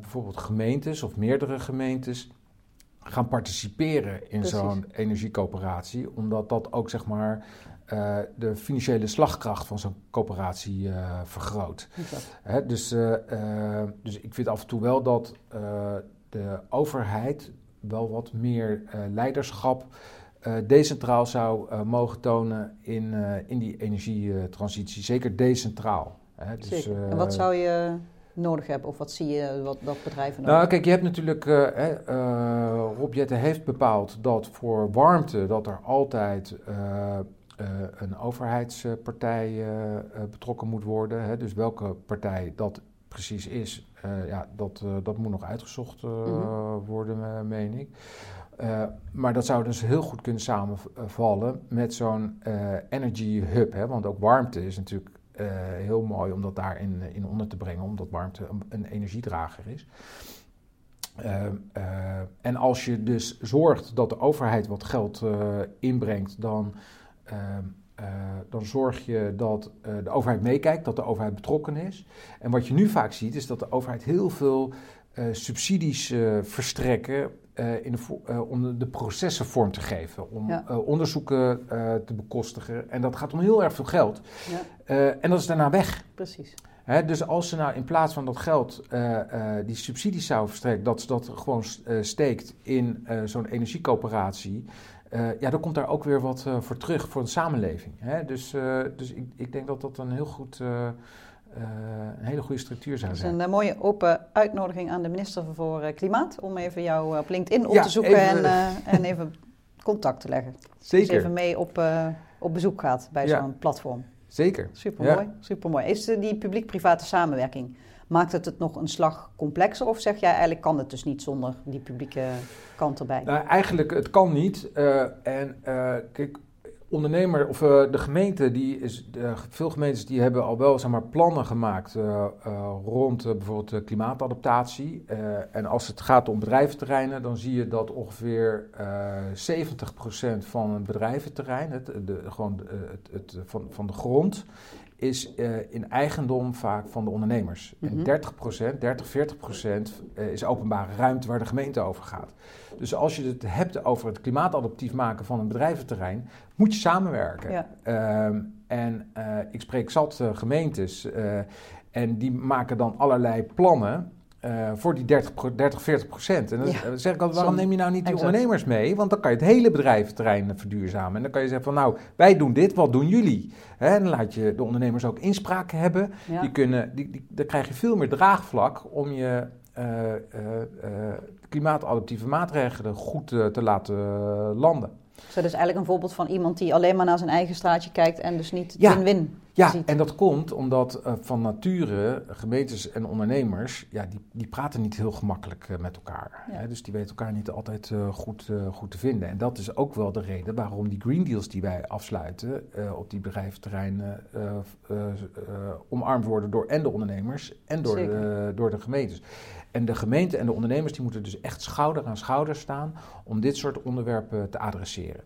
bijvoorbeeld gemeentes of meerdere gemeentes gaan participeren in zo'n energiecoöperatie, omdat dat ook zeg maar uh, de financiële slagkracht van zo'n coöperatie uh, vergroot. Hè, dus, uh, dus ik vind af en toe wel dat de overheid wel wat meer leiderschap decentraal zou mogen tonen in, in die energietransitie. Zeker decentraal. Hè, dus, Zeker. en wat zou je nodig hebben? Of wat zie je wat dat bedrijven nodig Nou, kijk, je hebt natuurlijk... Uh, uh, Rob Jetten heeft bepaald dat voor warmte... dat er altijd uh, een overheidspartij betrokken moet worden. Hè? Dus welke partij dat precies is... ja, dat, dat moet nog uitgezocht mhm. worden, meen ik. maar dat zou dus heel goed kunnen samenvallen met zo'n energy hub. Hè? Want ook warmte is natuurlijk uh, heel mooi om dat daarin in onder te brengen, omdat warmte een, energiedrager is. Uh, uh, en als je dus zorgt dat de overheid wat geld inbrengt, dan, dan zorg je dat de overheid meekijkt, dat de overheid betrokken is. En wat je nu vaak ziet, is dat de overheid heel veel subsidies verstrekken uh, in de, uh, om de processen vorm te geven, om ja. uh, onderzoeken te bekostigen. En dat gaat om heel erg veel geld. Ja. en dat is daarna weg. Precies. Hè, dus als ze nou in plaats van dat geld die subsidies zouden verstrekken, dat ze dat gewoon steekt in zo'n energiecoöperatie. ja, dan komt daar ook weer wat voor terug voor de samenleving. Hè? Dus, dus ik, ik, denk dat dat een heel goed uh, een hele goede structuur zou zijn. Dat is een uh, mooie open uitnodiging aan de minister voor uh, Klimaat om even jou op LinkedIn op te zoeken en, en even contact te leggen. Zeker. Dus even mee op, op bezoek gaat bij zo'n platform. Zeker. Supermooi, ja. supermooi. Is die publiek-private samenwerking, maakt het het nog een slag complexer? Of zeg jij eigenlijk kan het dus niet zonder die publieke kant erbij? Nou, eigenlijk, het kan niet. en kijk, ondernemer of uh, de gemeente, die is, veel gemeentes die hebben al wel zeg maar, plannen gemaakt uh, uh, rond bijvoorbeeld klimaatadaptatie. en als het gaat om bedrijventerreinen, dan zie je dat ongeveer 70% van een bedrijventerrein, het, de, gewoon het, het, van, van de grond, is in eigendom vaak van de ondernemers. En 30%, 30, 40% is openbare ruimte waar de gemeente over gaat. Dus als je het hebt over het klimaatadaptief maken van een bedrijventerrein, moet je samenwerken. Ja. Ehm, en uh, ik spreek zat gemeentes en die maken dan allerlei plannen. Voor die 30, 30 40 procent. En dan ja. zeg ik altijd, waarom neem je nou niet die ondernemers mee? Want dan kan je het hele bedrijventerrein verduurzamen. En dan kan je zeggen van, nou, wij doen dit, wat doen jullie? Hè, en dan laat je de ondernemers ook inspraak hebben. Ja. Die kunnen, die, die, dan krijg je veel meer draagvlak om je klimaatadaptieve maatregelen goed te laten landen. Zo, dat is eigenlijk een voorbeeld van iemand die alleen maar naar zijn eigen straatje kijkt en dus niet win-win ja, ziet. en dat komt omdat uh, van nature gemeentes en ondernemers, ja, die, die praten niet heel gemakkelijk uh, met elkaar. Hè? Dus die weten elkaar niet altijd uh, goed, goed te vinden. En dat is ook wel de reden waarom die green deals die wij afsluiten op die bedrijventerreinen omarmd worden door en de ondernemers en door, de, door de gemeentes. En de gemeente en de ondernemers die moeten dus echt schouder aan schouder staan om dit soort onderwerpen te adresseren.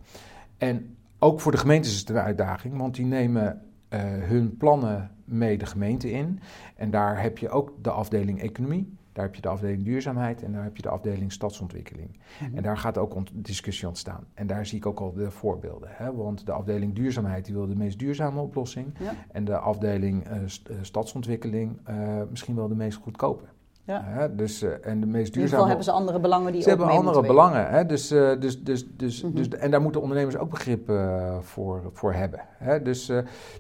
En ook voor de gemeentes is het een uitdaging, want die nemen uh, hun plannen mee de gemeente in. En daar heb je ook de afdeling economie, daar heb je de afdeling duurzaamheid en daar heb je de afdeling stadsontwikkeling. Mhm. En daar gaat ook discussie ontstaan. En daar zie ik ook al de voorbeelden. Hè? Want de afdeling duurzaamheid die wil de meest duurzame oplossing. En de afdeling uh, stadsontwikkeling uh, misschien wel de meest goedkope. Ja. dus, uh, en de meest duurzame... In ieder geval hebben ze andere belangen die Ze hebben andere belangen. Hè? Dus, uh, dus, dus, dus, mm -hmm. dus, en daar moeten ondernemers ook begrip uh, voor, voor hebben. Hè? Dus,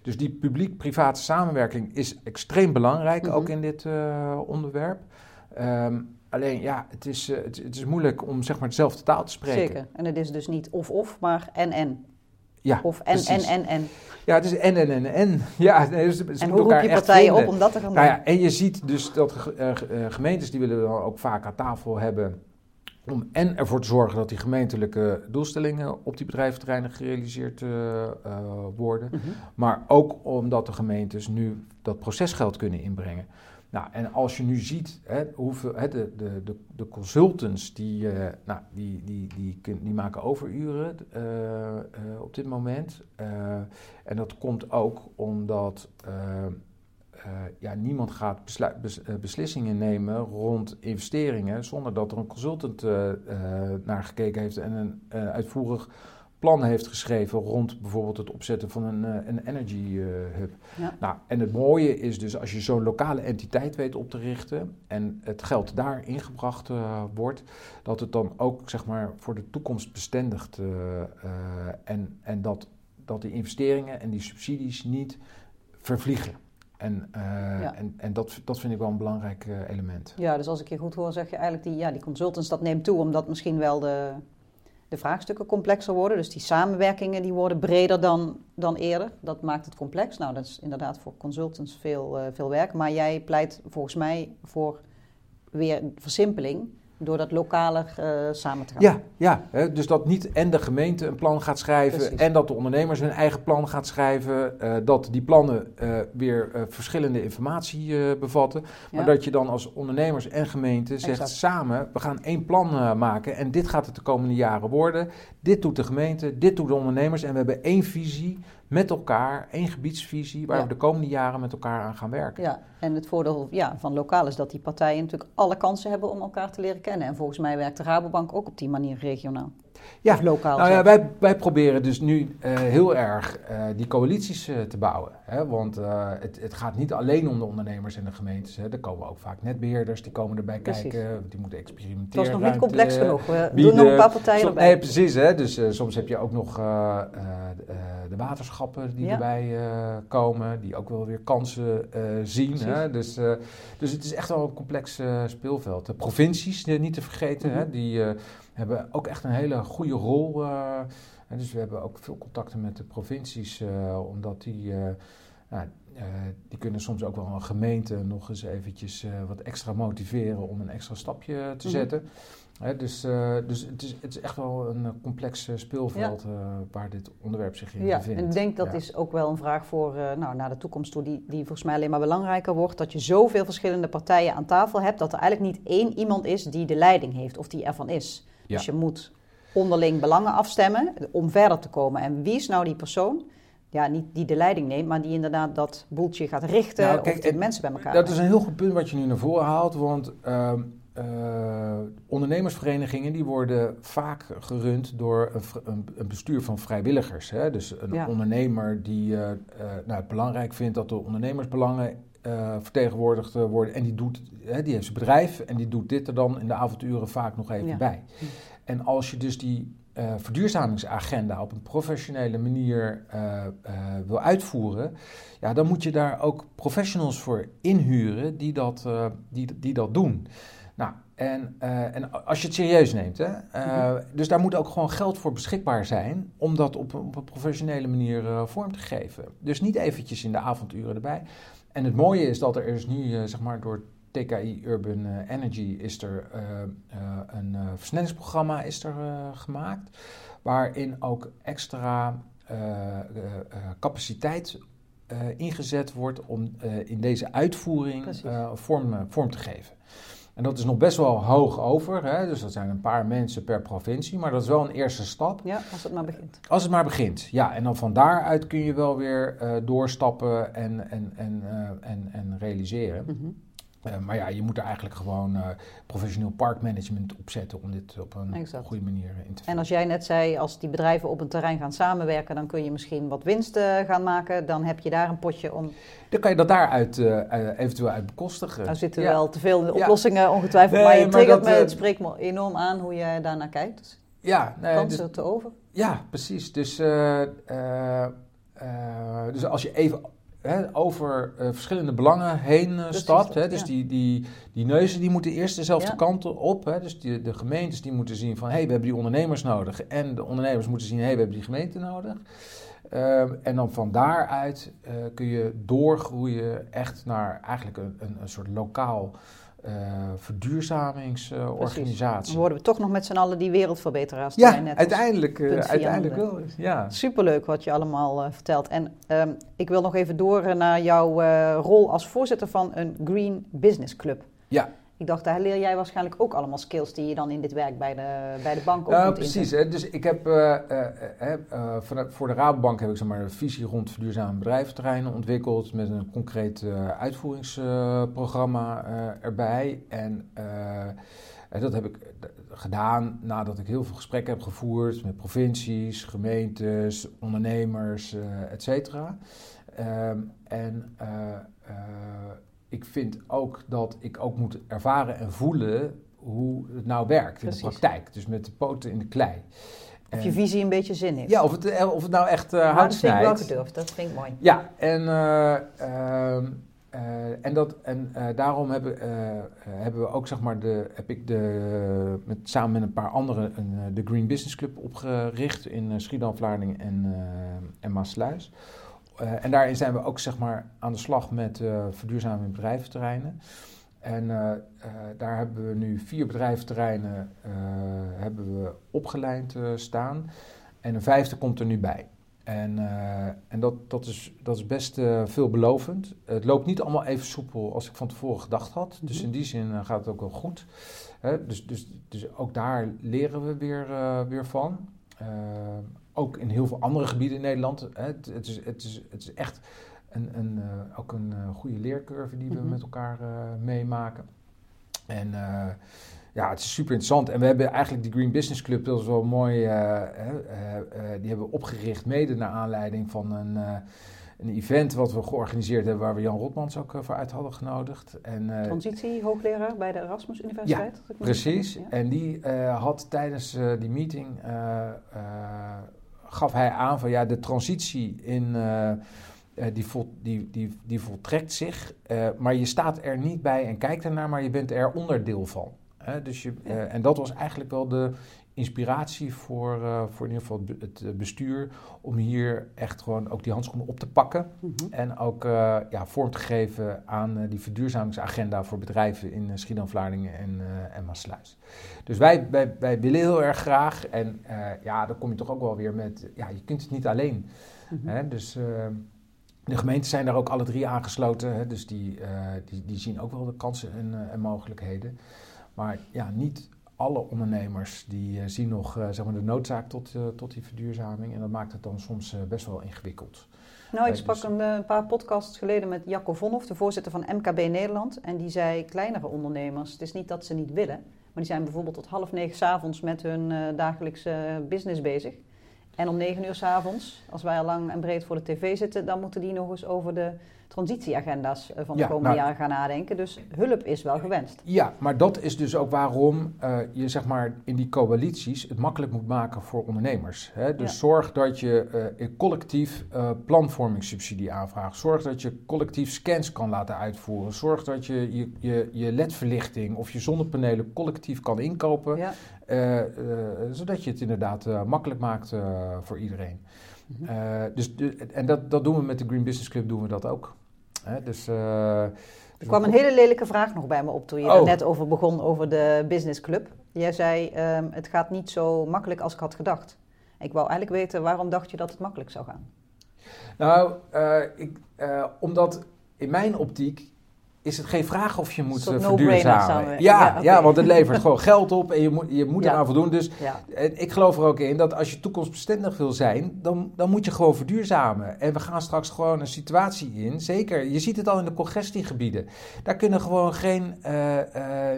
dus die publiek-private samenwerking is extreem belangrijk, mm -hmm. ook in dit onderwerp. Um, alleen ja, het is, het, het, is moeilijk om zeg maar dezelfde taal te spreken. Zeker. En het is dus niet of-of, maar en-en. Ja, of en, en, en, en. Ja, het is en, en, en, en. Ja, dus, en hoe roep je partijen op om dat te gaan doen? Nou ja, en je ziet dus dat uh, gemeentes, die willen dan ook vaak aan tafel hebben... om en ervoor te zorgen dat die gemeentelijke doelstellingen op die bedrijventerreinen gerealiseerd uh, uh, worden... Mm -hmm. maar ook omdat de gemeentes nu dat procesgeld kunnen inbrengen. Nou, en als je nu ziet hè, hoeveel, hè, de, de, de, consultants die, uh, nou, die, die, die, maken overuren uh, uh, op dit moment. en dat komt ook omdat ja, niemand gaat bes beslissingen nemen rond investeringen zonder dat er een consultant naar gekeken heeft en een uitvoerig plannen heeft geschreven rond bijvoorbeeld het opzetten van een, uh, een energy uh, hub. Ja. Nou, en het mooie is dus als je zo'n lokale entiteit weet op te richten en het geld daar ingebracht uh, wordt, dat het dan ook zeg maar voor de toekomst bestendigt en, en dat, dat die investeringen en die subsidies niet vervliegen. En, ja. en, en dat, dat vind ik wel een belangrijk element. Ja, dus als ik je goed hoor, zeg je eigenlijk die, ja, die consultants, dat neemt toe omdat misschien wel de, de vraagstukken complexer worden. Dus die samenwerkingen die worden breder dan, dan eerder. Dat maakt het complex. Nou, dat is inderdaad voor consultants veel, uh, veel werk. Maar jij pleit volgens mij voor weer versimpeling door dat lokaler uh, samen te gaan. Ja, ja hè, dus dat niet en de gemeente een plan gaat schrijven Precies. en dat de ondernemers hun eigen plan gaat schrijven, uh, dat die plannen uh, weer verschillende informatie bevatten, maar dat je dan als ondernemers en gemeente zegt exact. samen, we gaan één plan maken en dit gaat het de komende jaren worden. Dit doet de gemeente, dit doen de ondernemers en we hebben één visie met elkaar, één gebiedsvisie, waar ja. we de komende jaren met elkaar aan gaan werken. Ja, en het voordeel ja, van lokaal is dat die partijen natuurlijk alle kansen hebben om elkaar te leren En volgens mij werkt de Rabobank ook op die manier regionaal. Ja, lokaal. Nou ja, wij, wij proberen dus nu uh, heel erg uh, die coalities uh, te bouwen. Hè? Want het, het gaat niet alleen om de ondernemers en de gemeentes. Hè? Er komen ook vaak netbeheerders, die komen erbij precies. kijken. Die moeten experimenteren. Het was nog niet complex genoeg. We bieden. doen nog een paar partijen Som, erbij. Nee, precies. Hè? Dus soms heb je ook nog de waterschappen die ja. erbij komen. Die ook wel weer kansen zien. Hè? Dus, dus het is echt wel een complex speelveld. De provincies, niet te vergeten, mm -hmm. hè? die hebben ook echt een hele goede rol. En dus we hebben ook veel contacten met de provincies, uh, omdat die, uh, nou, die kunnen soms ook wel een gemeente nog eens eventjes wat extra motiveren om een extra stapje te zetten. Mm -hmm. dus, dus het, is, het is echt wel een complex speelveld ja. waar dit onderwerp zich in ja, bevindt. En ik denk dat ja. is ook wel een vraag voor nou, naar de toekomst toe, die, die volgens mij alleen maar belangrijker wordt. Dat je zoveel verschillende partijen aan tafel hebt, dat er eigenlijk niet één iemand is die de leiding heeft of die ervan is. Dus je moet onderling belangen afstemmen om verder te komen. En wie is nou die persoon? Ja, niet die de leiding neemt, maar die inderdaad dat boeltje gaat richten nou, kijk, of de mensen bij elkaar. Dat is een heel goed punt wat je nu naar voren haalt, want uh, uh, ondernemersverenigingen die worden vaak gerund door een, een bestuur van vrijwilligers. Hè? Dus een ja. ondernemer die uh, nou, het belangrijk vindt dat de ondernemersbelangen uh, vertegenwoordigd worden. En die, doet, hè, die heeft zijn bedrijf en die doet dit er dan in de avonturen vaak nog even ja. bij. En als je dus die uh, verduurzamingsagenda op een professionele manier uh, wil uitvoeren, ja, dan moet je daar ook professionals voor inhuren die dat, die, die dat doen. Nou, en, en als je het serieus neemt, hè, mm-hmm. dus daar moet ook gewoon geld voor beschikbaar zijn om dat op, op een professionele manier vorm te geven. Dus niet eventjes in de avonduren erbij. En het mooie is dat er is nu, uh, zeg maar, door TKI Urban uh, Energy is er uh, een versnellingsprogramma is er, gemaakt, waarin ook extra capaciteit ingezet wordt om in deze uitvoering vorm, vorm te geven. En dat is nog best wel hoog over. Hè? Dus dat zijn een paar mensen per provincie. Maar dat is wel een eerste stap. Ja, als het maar begint. Als het maar begint, ja. En dan van daaruit kun je wel weer uh, doorstappen en, en, en, uh, en, en realiseren. Mm -hmm. Uh, maar ja, je moet er eigenlijk gewoon uh, professioneel parkmanagement op zetten om dit op een exact. goede manier in te vinden. En als jij net zei, als die bedrijven op een terrein gaan samenwerken, dan kun je misschien wat winst uh, gaan maken. Dan heb je daar een potje om. Dan kan je dat daaruit eventueel uit bekostigen. Nou zitten ja. wel te veel in de oplossingen ja. ongetwijfeld, nee, maar je triggert me, het spreekt me enorm aan hoe je daarnaar kijkt. Dus ja, nee, kansen dus, te over. Ja, precies. Dus, dus als je even over uh, verschillende belangen heen uh, stapt. Hè, dus ja. die, die, die neuzen die moeten eerst dezelfde ja. kant op. Hè, dus die, de gemeentes die moeten zien van... hé, hey, we hebben die ondernemers nodig. En de ondernemers moeten zien... hé, hey, we hebben die gemeente nodig. Uh, en dan van daaruit kun je doorgroeien echt naar eigenlijk een, een, een soort lokaal verduurzamingsorganisatie. Dan worden we toch nog met z'n allen die wereldverbeteraars. Ja, net uiteindelijk, uiteindelijk wel. Ja. Superleuk wat je allemaal vertelt. En ehm, ik wil nog even door naar jouw rol als voorzitter van een Green Business Club. Ja. Ik dacht, daar leer jij waarschijnlijk ook allemaal skills die je dan in dit werk bij de, bij de bank ook ja, moet precies. Hè. Dus ik heb uh, uh, voor de Rabobank heb ik zeg maar, een visie rond verduurzame bedrijventerreinen ontwikkeld met een concreet uitvoeringsprogramma erbij. En dat heb ik gedaan nadat ik heel veel gesprekken heb gevoerd met provincies, gemeentes, ondernemers, et cetera. Ehm, en ik vind ook dat ik ook moet ervaren en voelen hoe het nou werkt in de praktijk. Dus met de poten in de klei. Of je visie een beetje zin heeft. Ja, of het, eh, of het nou echt uh, hout Dat vind ik wel gedurfd, dat vind ik mooi. Ja, en, uh, uh, en, dat, en daarom hebben, hebben we ook, zeg maar, de, heb ik de, met, samen met een paar anderen een, de Green Business Club opgericht in Schiedam, Vlaardingen en, en Maasluis. Uh, en daarin zijn we ook zeg maar, aan de slag met uh, verduurzaming bedrijventerreinen. En uh, daar hebben we nu vier bedrijventerreinen hebben we opgeleid staan. En een vijfde komt er nu bij. En, en dat, dat, is, dat is best veelbelovend. Het loopt niet allemaal even soepel als ik van tevoren gedacht had. Dus mhm. in die zin gaat het ook wel goed. dus, dus, dus ook daar leren we weer, weer van ook in heel veel andere gebieden in Nederland. Hè, het, het, is, het, is, het is echt een, een, uh, ook een uh, goede leercurve die we mhm. met elkaar uh, meemaken. En ja, het is super interessant. En we hebben eigenlijk die Green Business Club, dat is wel mooi, die hebben we opgericht mede naar aanleiding van een een event wat we georganiseerd hebben, waar we Jan Rotmans ook voor uit hadden genodigd. En, Transitie, hoogleraar bij de Erasmus Universiteit. Ja, precies. Ja. En die had tijdens die meeting gaf hij aan van ja, de transitie in, uh, die, vol, die, die, die voltrekt zich, uh, maar je staat er niet bij en kijkt ernaar, maar je bent er onderdeel van. Hè? Dus je, en dat was eigenlijk wel de inspiratie voor, uh, voor in ieder geval het bestuur om hier echt gewoon ook die handschoenen op te pakken. Mm -hmm. En ook uh, ja, vorm te geven aan uh, die verduurzamingsagenda voor bedrijven in Schiedam, Vlaardingen en, en Maasluis. Dus wij, wij, wij willen heel erg graag. En ja, dan kom je toch ook wel weer met, ja, je kunt het niet alleen. Mm -hmm. hè? Dus de gemeenten zijn daar ook alle drie aangesloten. Hè? Dus die, die, die zien ook wel de kansen en, en mogelijkheden. Maar ja, niet alle ondernemers die uh, zien nog uh, zeg maar de noodzaak tot, uh, tot die verduurzaming. En dat maakt het dan soms best wel ingewikkeld. Nou, ik sprak dus, een paar podcasts geleden met Jacco Vonhoff, de voorzitter van MKB Nederland. En die zei, kleinere ondernemers, het is niet dat ze niet willen. Maar die zijn bijvoorbeeld tot half negen s'avonds met hun dagelijkse business bezig. En om negen uur s'avonds, als wij al lang en breed voor de tv zitten, dan moeten die nog eens over de transitieagenda's eh, van de komende nou, jaren gaan nadenken. Dus hulp is wel gewenst. Ja, maar dat is dus ook waarom uh, je zeg maar in die coalities het makkelijk moet maken voor ondernemers. Hè? Dus ja. zorg dat je uh, collectief planvormingssubsidie aanvraagt. Zorg dat je collectief scans kan laten uitvoeren. Zorg dat je je, je, je ledverlichting of je zonnepanelen collectief kan inkopen. Ja. zodat je het inderdaad makkelijk maakt voor iedereen. Uh, dus de, en dat, dat doen we met de Green Business Club, doen we dat ook. Hè, dus, uh, er kwam een hele lelijke vraag nog bij me op toen je oh. er net over begon, over de Business Club. Jij zei, um, het gaat niet zo makkelijk als ik had gedacht. Ik wou eigenlijk weten, waarom dacht je dat het makkelijk zou gaan? Nou, uh, ik, omdat in mijn optiek is het geen vraag of je moet uh, verduurzamen. Ja, ja, okay. ja, want het levert gewoon geld op en je moet, je moet ja. eraan voldoen. Dus ja. en ik geloof er ook in dat als je toekomstbestendig wil zijn, dan, dan moet je gewoon verduurzamen. En we gaan straks gewoon een situatie in, zeker, je ziet het al in de congestiegebieden. Daar kunnen gewoon geen uh, uh,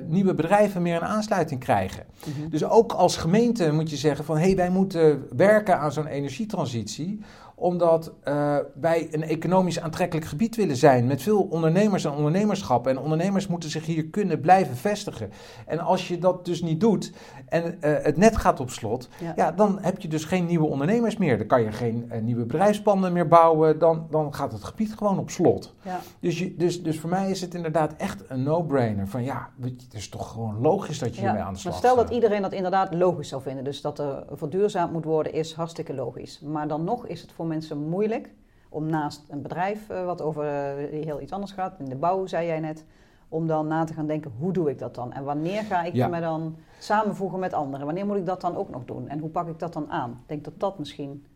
nieuwe bedrijven meer een aansluiting krijgen. Mm -hmm. Dus ook als gemeente moet je zeggen van, hé, hey, wij moeten werken aan zo'n energietransitie omdat uh, wij een economisch aantrekkelijk gebied willen zijn met veel ondernemers en ondernemerschap. En ondernemers moeten zich hier kunnen blijven vestigen. En als je dat dus niet doet en uh, het net gaat op slot, ja. ja. dan heb je dus geen nieuwe ondernemers meer. Dan kan je geen uh, nieuwe bedrijfspanden meer bouwen. Dan, dan gaat het gebied gewoon op slot. Ja. Dus, je, dus, dus voor mij is het inderdaad echt een no-brainer. Van ja, het is toch gewoon logisch dat je ja. hiermee aan de slag gaat. Stel dat iedereen dat inderdaad logisch zou vinden. Dus dat er verduurzaamd moet worden, is hartstikke logisch. Maar dan nog is het voor mensen moeilijk om naast een bedrijf, uh, wat over uh, heel iets anders gaat, in de bouw zei jij net, om dan na te gaan denken, hoe doe ik dat dan? En wanneer ga ik me dan samenvoegen met anderen? Wanneer moet ik dat dan ook nog doen? En hoe pak ik dat dan aan? Ik denk dat dat misschien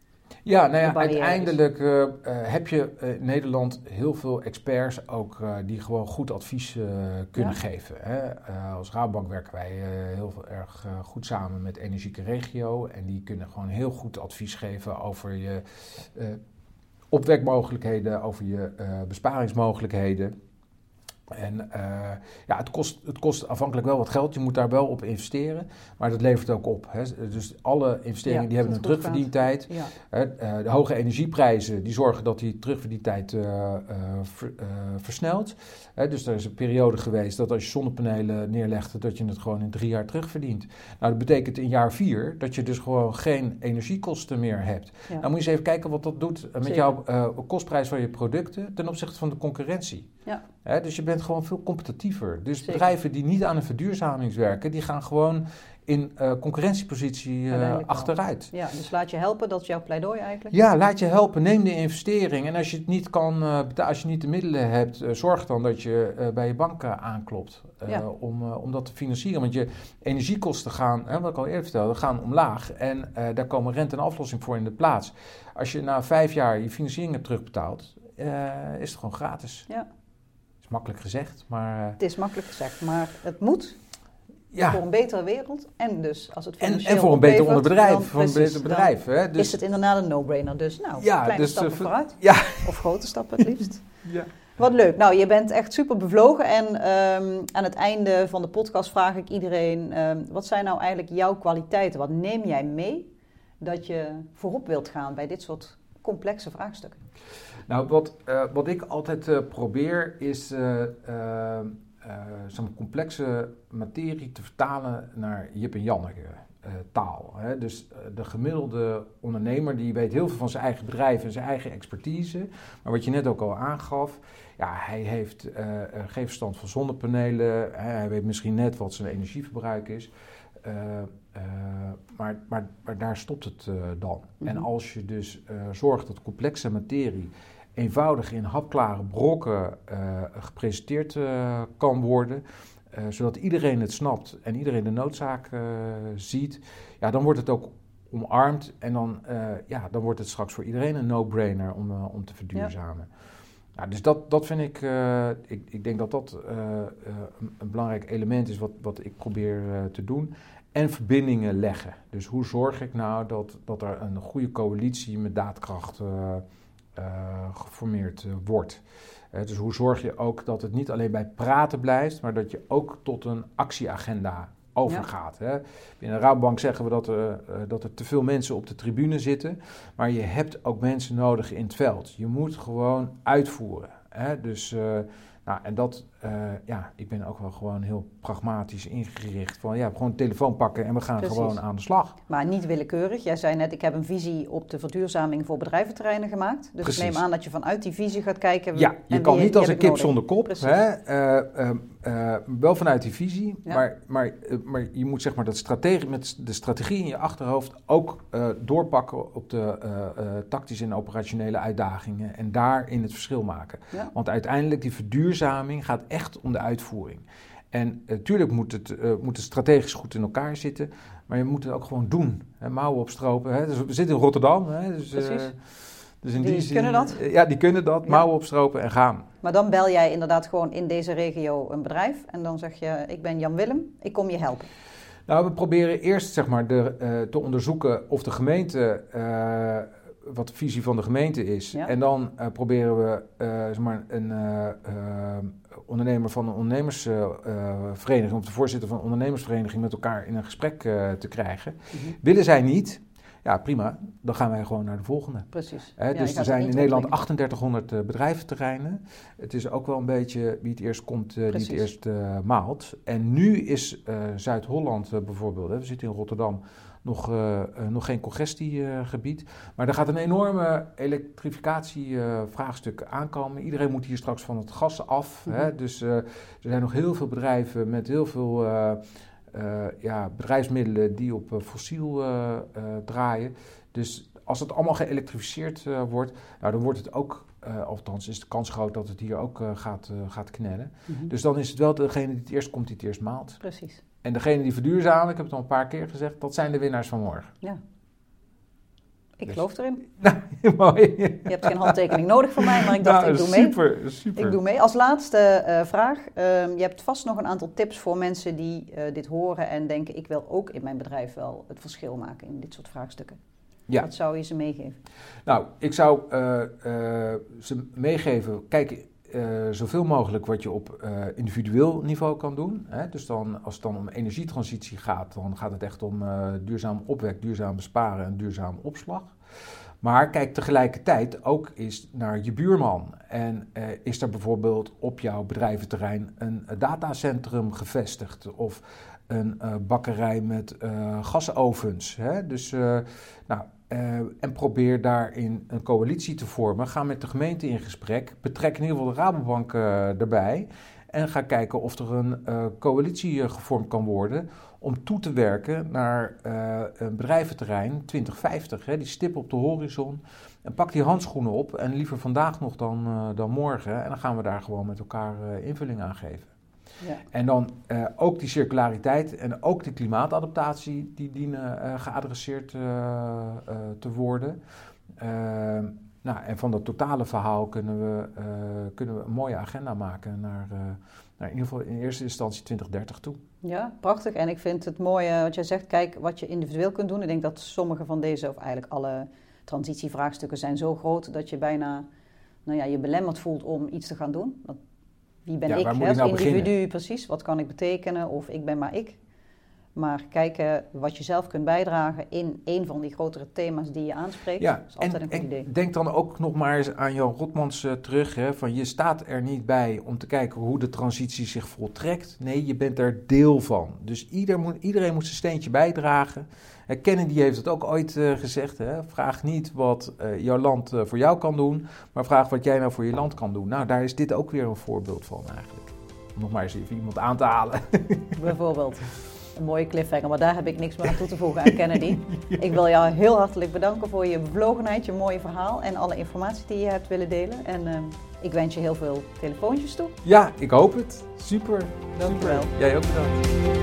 ja, nou ja, uiteindelijk uh, heb je in Nederland heel veel experts ook uh, die gewoon goed advies kunnen geven. Hè? als Raadbank werken wij heel erg goed samen met Energieke Regio en die kunnen gewoon heel goed advies geven over je opwekmogelijkheden, over je besparingsmogelijkheden. En uh, ja, het kost, het kost afhankelijk wel wat geld. Je moet daar wel op investeren. Maar dat levert ook op. Hè. Dus alle investeringen die hebben een terugverdientijd. Ja. Uh, de hoge energieprijzen die zorgen dat die terugverdientijd uh, ver, versnelt. dus er is een periode geweest dat als je zonnepanelen neerlegde, dat je het gewoon in drie jaar terugverdient. Nou, dat betekent in jaar vier dat je dus gewoon geen energiekosten meer hebt. Ja. Nou moet je eens even kijken wat dat doet met jouw kostprijs van je producten ten opzichte van de concurrentie. Ja. dus je bent gewoon veel competitiever. Dus bedrijven die niet aan een verduurzaming werken, die gaan gewoon in uh, concurrentiepositie uh, achteruit. Ja, dus laat je helpen, dat is jouw pleidooi eigenlijk? Ja, laat je helpen, neem de investering. En als je het niet kan, uh, als je niet de middelen hebt, zorg dan dat je bij je banken aanklopt om, om dat te financieren. Want je energiekosten gaan, wat ik al eerder vertelde, gaan omlaag. En daar komen rente en aflossing voor in de plaats. Als je na vijf jaar je financiering hebt terugbetaald, is het gewoon gratis. Ja makkelijk gezegd, maar... Eh, het is makkelijk gezegd, maar het moet ja. voor een betere wereld. En dus als het en, en voor een beter onderbedrijf. Voor een beter bedrijf. Hè? Dus, is het inderdaad een no-brainer. Dus nou, ja, kleine dus, stappen uh, vooruit. Ja. Of grote stappen het liefst. ja. Wat leuk. Nou, je bent echt super bevlogen. En um, aan het einde van de podcast vraag ik iedereen... Um, wat zijn nou eigenlijk jouw kwaliteiten? Wat neem jij mee dat je voorop wilt gaan bij dit soort complexe vraagstukken? Nou, wat, uh, wat ik altijd uh, probeer is uh, zo'n complexe materie te vertalen naar Jip en Janneke taal. Hè? Dus de gemiddelde ondernemer die weet heel veel van zijn eigen bedrijf en zijn eigen expertise. Maar wat je net ook al aangaf, ja, hij heeft geen verstand van zonnepanelen. hij weet misschien net wat zijn energieverbruik is. maar, maar, maar, daar stopt het dan. En mhm. als je dus zorgt dat complexe materie eenvoudig in hapklare brokken uh, gepresenteerd uh, kan worden. Uh, zodat iedereen het snapt en iedereen de noodzaak ziet. Ja, dan wordt het ook omarmd en dan, ja, dan wordt het straks voor iedereen een no-brainer om, om te verduurzamen. Ja. Nou, dus dat, dat vind ik, ik, ik denk dat dat een, een, belangrijk element is wat, wat ik probeer te doen. En verbindingen leggen. Dus hoe zorg ik nou dat, dat er een goede coalitie met daadkracht geformeerd uh, wordt. Dus hoe zorg je ook dat het niet alleen bij praten blijft, maar dat je ook tot een actieagenda overgaat. Hè? Binnen de Raadbank zeggen we dat, dat er te veel mensen op de tribune zitten, maar je hebt ook mensen nodig in het veld. Je moet gewoon uitvoeren. Hè? Dus nou, en dat, uh, ja, ik ben ook wel gewoon heel pragmatisch ingericht. Van ja, gewoon een telefoon pakken en we gaan gewoon aan de slag. Maar niet willekeurig. Jij zei net, ik heb een visie op de verduurzaming voor bedrijventerreinen gemaakt. Dus Precies. ik neem aan dat je vanuit die visie gaat kijken. Ja, je kan niet als een kip zonder kop. Hè? Uh, uh, wel vanuit die visie. Ja. Maar, maar, maar je moet zeg maar dat strategie, met de strategie in je achterhoofd ook doorpakken op de tactische en operationele uitdagingen. En daarin het verschil maken. Ja. Want uiteindelijk die verduurzaming gaat echt om de uitvoering. En natuurlijk uh, moet, het, uh, moet het strategisch goed in elkaar zitten, maar je moet het ook gewoon doen. Hè, mouwen opstropen. Hè. Dus we zitten in Rotterdam. Hè, dus, eh, Precies. dus in die, die kunnen dat? ja, die kunnen dat. Mouwen opstropen en gaan. Maar dan bel jij inderdaad gewoon in deze regio een bedrijf en dan zeg je: Ik ben Jan Willem, ik kom je helpen. Nou, we proberen eerst zeg maar, de, te onderzoeken of de gemeente wat de visie van de gemeente is. En dan uh, proberen we zeg maar een ondernemer van een ondernemersvereniging, of de voorzitter van een ondernemersvereniging, met elkaar in een gesprek te krijgen. Mhm. Willen zij niet? Ja, prima. Dan gaan wij gewoon naar de volgende. Precies. dus er zijn in Nederland 3800 bedrijventerreinen. Het is ook wel een beetje wie het eerst komt, die het eerst maalt. En nu is Zuid-Holland bijvoorbeeld, we zitten in Rotterdam nog, uh, nog geen congestiegebied. maar er gaat een enorme elektrificatievraagstuk aankomen. Iedereen moet hier straks van het gas af. hè? Mhm. Dus er zijn nog heel veel bedrijven met heel veel ja, bedrijfsmiddelen die op fossiel draaien. Dus als het allemaal geëlektrificeerd wordt, nou, dan wordt het ook althans is de kans groot dat het hier ook gaat, gaat knellen. Mhm. Dus dan is het wel degene die het eerst komt, die het eerst maalt. Precies. En degene die verduurzamen, ik heb het al een paar keer gezegd, dat zijn de winnaars van morgen. Ja. Ik dus- geloof erin. Nou, mooi. Je hebt geen handtekening nodig van mij, maar ik dacht, nou, ik doe mee. Super, super. Ik doe mee. Als laatste uh, vraag. Uh, je hebt vast nog een aantal tips voor mensen die uh, dit horen en denken... ik wil ook in mijn bedrijf wel het verschil maken in dit soort vraagstukken. Ja. Wat zou je ze meegeven? Nou, ik zou uh, ze meegeven... Kijk, uh, zoveel mogelijk wat je op uh, individueel niveau kan doen. Hè? Dus dan, als het dan om energietransitie gaat, dan gaat het echt om uh, duurzaam opwek, duurzaam besparen en duurzaam opslag. Maar kijk tegelijkertijd ook eens naar je buurman. En is er bijvoorbeeld op jouw bedrijventerrein een datacentrum gevestigd? Of een bakkerij met gasovens? Hè? Dus nou, uh, en probeer daarin een coalitie te vormen. Ga met de gemeente in gesprek. Betrek in ieder geval de Rabobank uh, erbij. En ga kijken of er een uh, coalitie gevormd kan worden. Om toe te werken naar een bedrijventerrein 2050. Hè, die stip op de horizon. En pak die handschoenen op. En liever vandaag nog dan, dan morgen. En dan gaan we daar gewoon met elkaar invulling aan geven. Ja. En dan uh, ook die circulariteit en ook die klimaatadaptatie, die dienen uh, geadresseerd uh, te worden. Ehm, nou, en van dat totale verhaal kunnen we, kunnen we een mooie agenda maken naar, naar in ieder geval in eerste instantie 2030 toe. Ja, prachtig. En ik vind het mooie wat jij zegt, kijk wat je individueel kunt doen. Ik denk dat sommige van deze, of eigenlijk alle transitievraagstukken zijn zo groot dat je bijna nou ja, je belemmerd voelt om iets te gaan doen. Want wie ben ik als nou individu precies? Wat kan ik betekenen? Of ik ben maar ik. Maar kijken wat je zelf kunt bijdragen in een van die grotere thema's die je aanspreekt. Ja, is altijd en, een goed idee. Denk dan ook nog maar eens aan Jan Rotmans uh, terug. Hè, van je staat er niet bij om te kijken hoe de transitie zich voltrekt. Nee, je bent er deel van. Dus ieder moet, iedereen moet zijn steentje bijdragen. Kennedy heeft het ook ooit uh, gezegd. Hè? Vraag niet wat uh, jouw land voor jou kan doen, maar vraag wat jij nou voor je land kan doen. Nou, daar is dit ook weer een voorbeeld van eigenlijk. Om nog maar eens even iemand aan te halen. Bijvoorbeeld. Een mooie cliffhanger, maar daar heb ik niks meer aan toe te voegen aan Kennedy. Ik wil jou heel hartelijk bedanken voor je bevlogenheid, je mooie verhaal en alle informatie die je hebt willen delen. En uh, ik wens je heel veel telefoontjes toe. Ja, ik hoop het. Super. Dankjewel. Jij ook bedankt.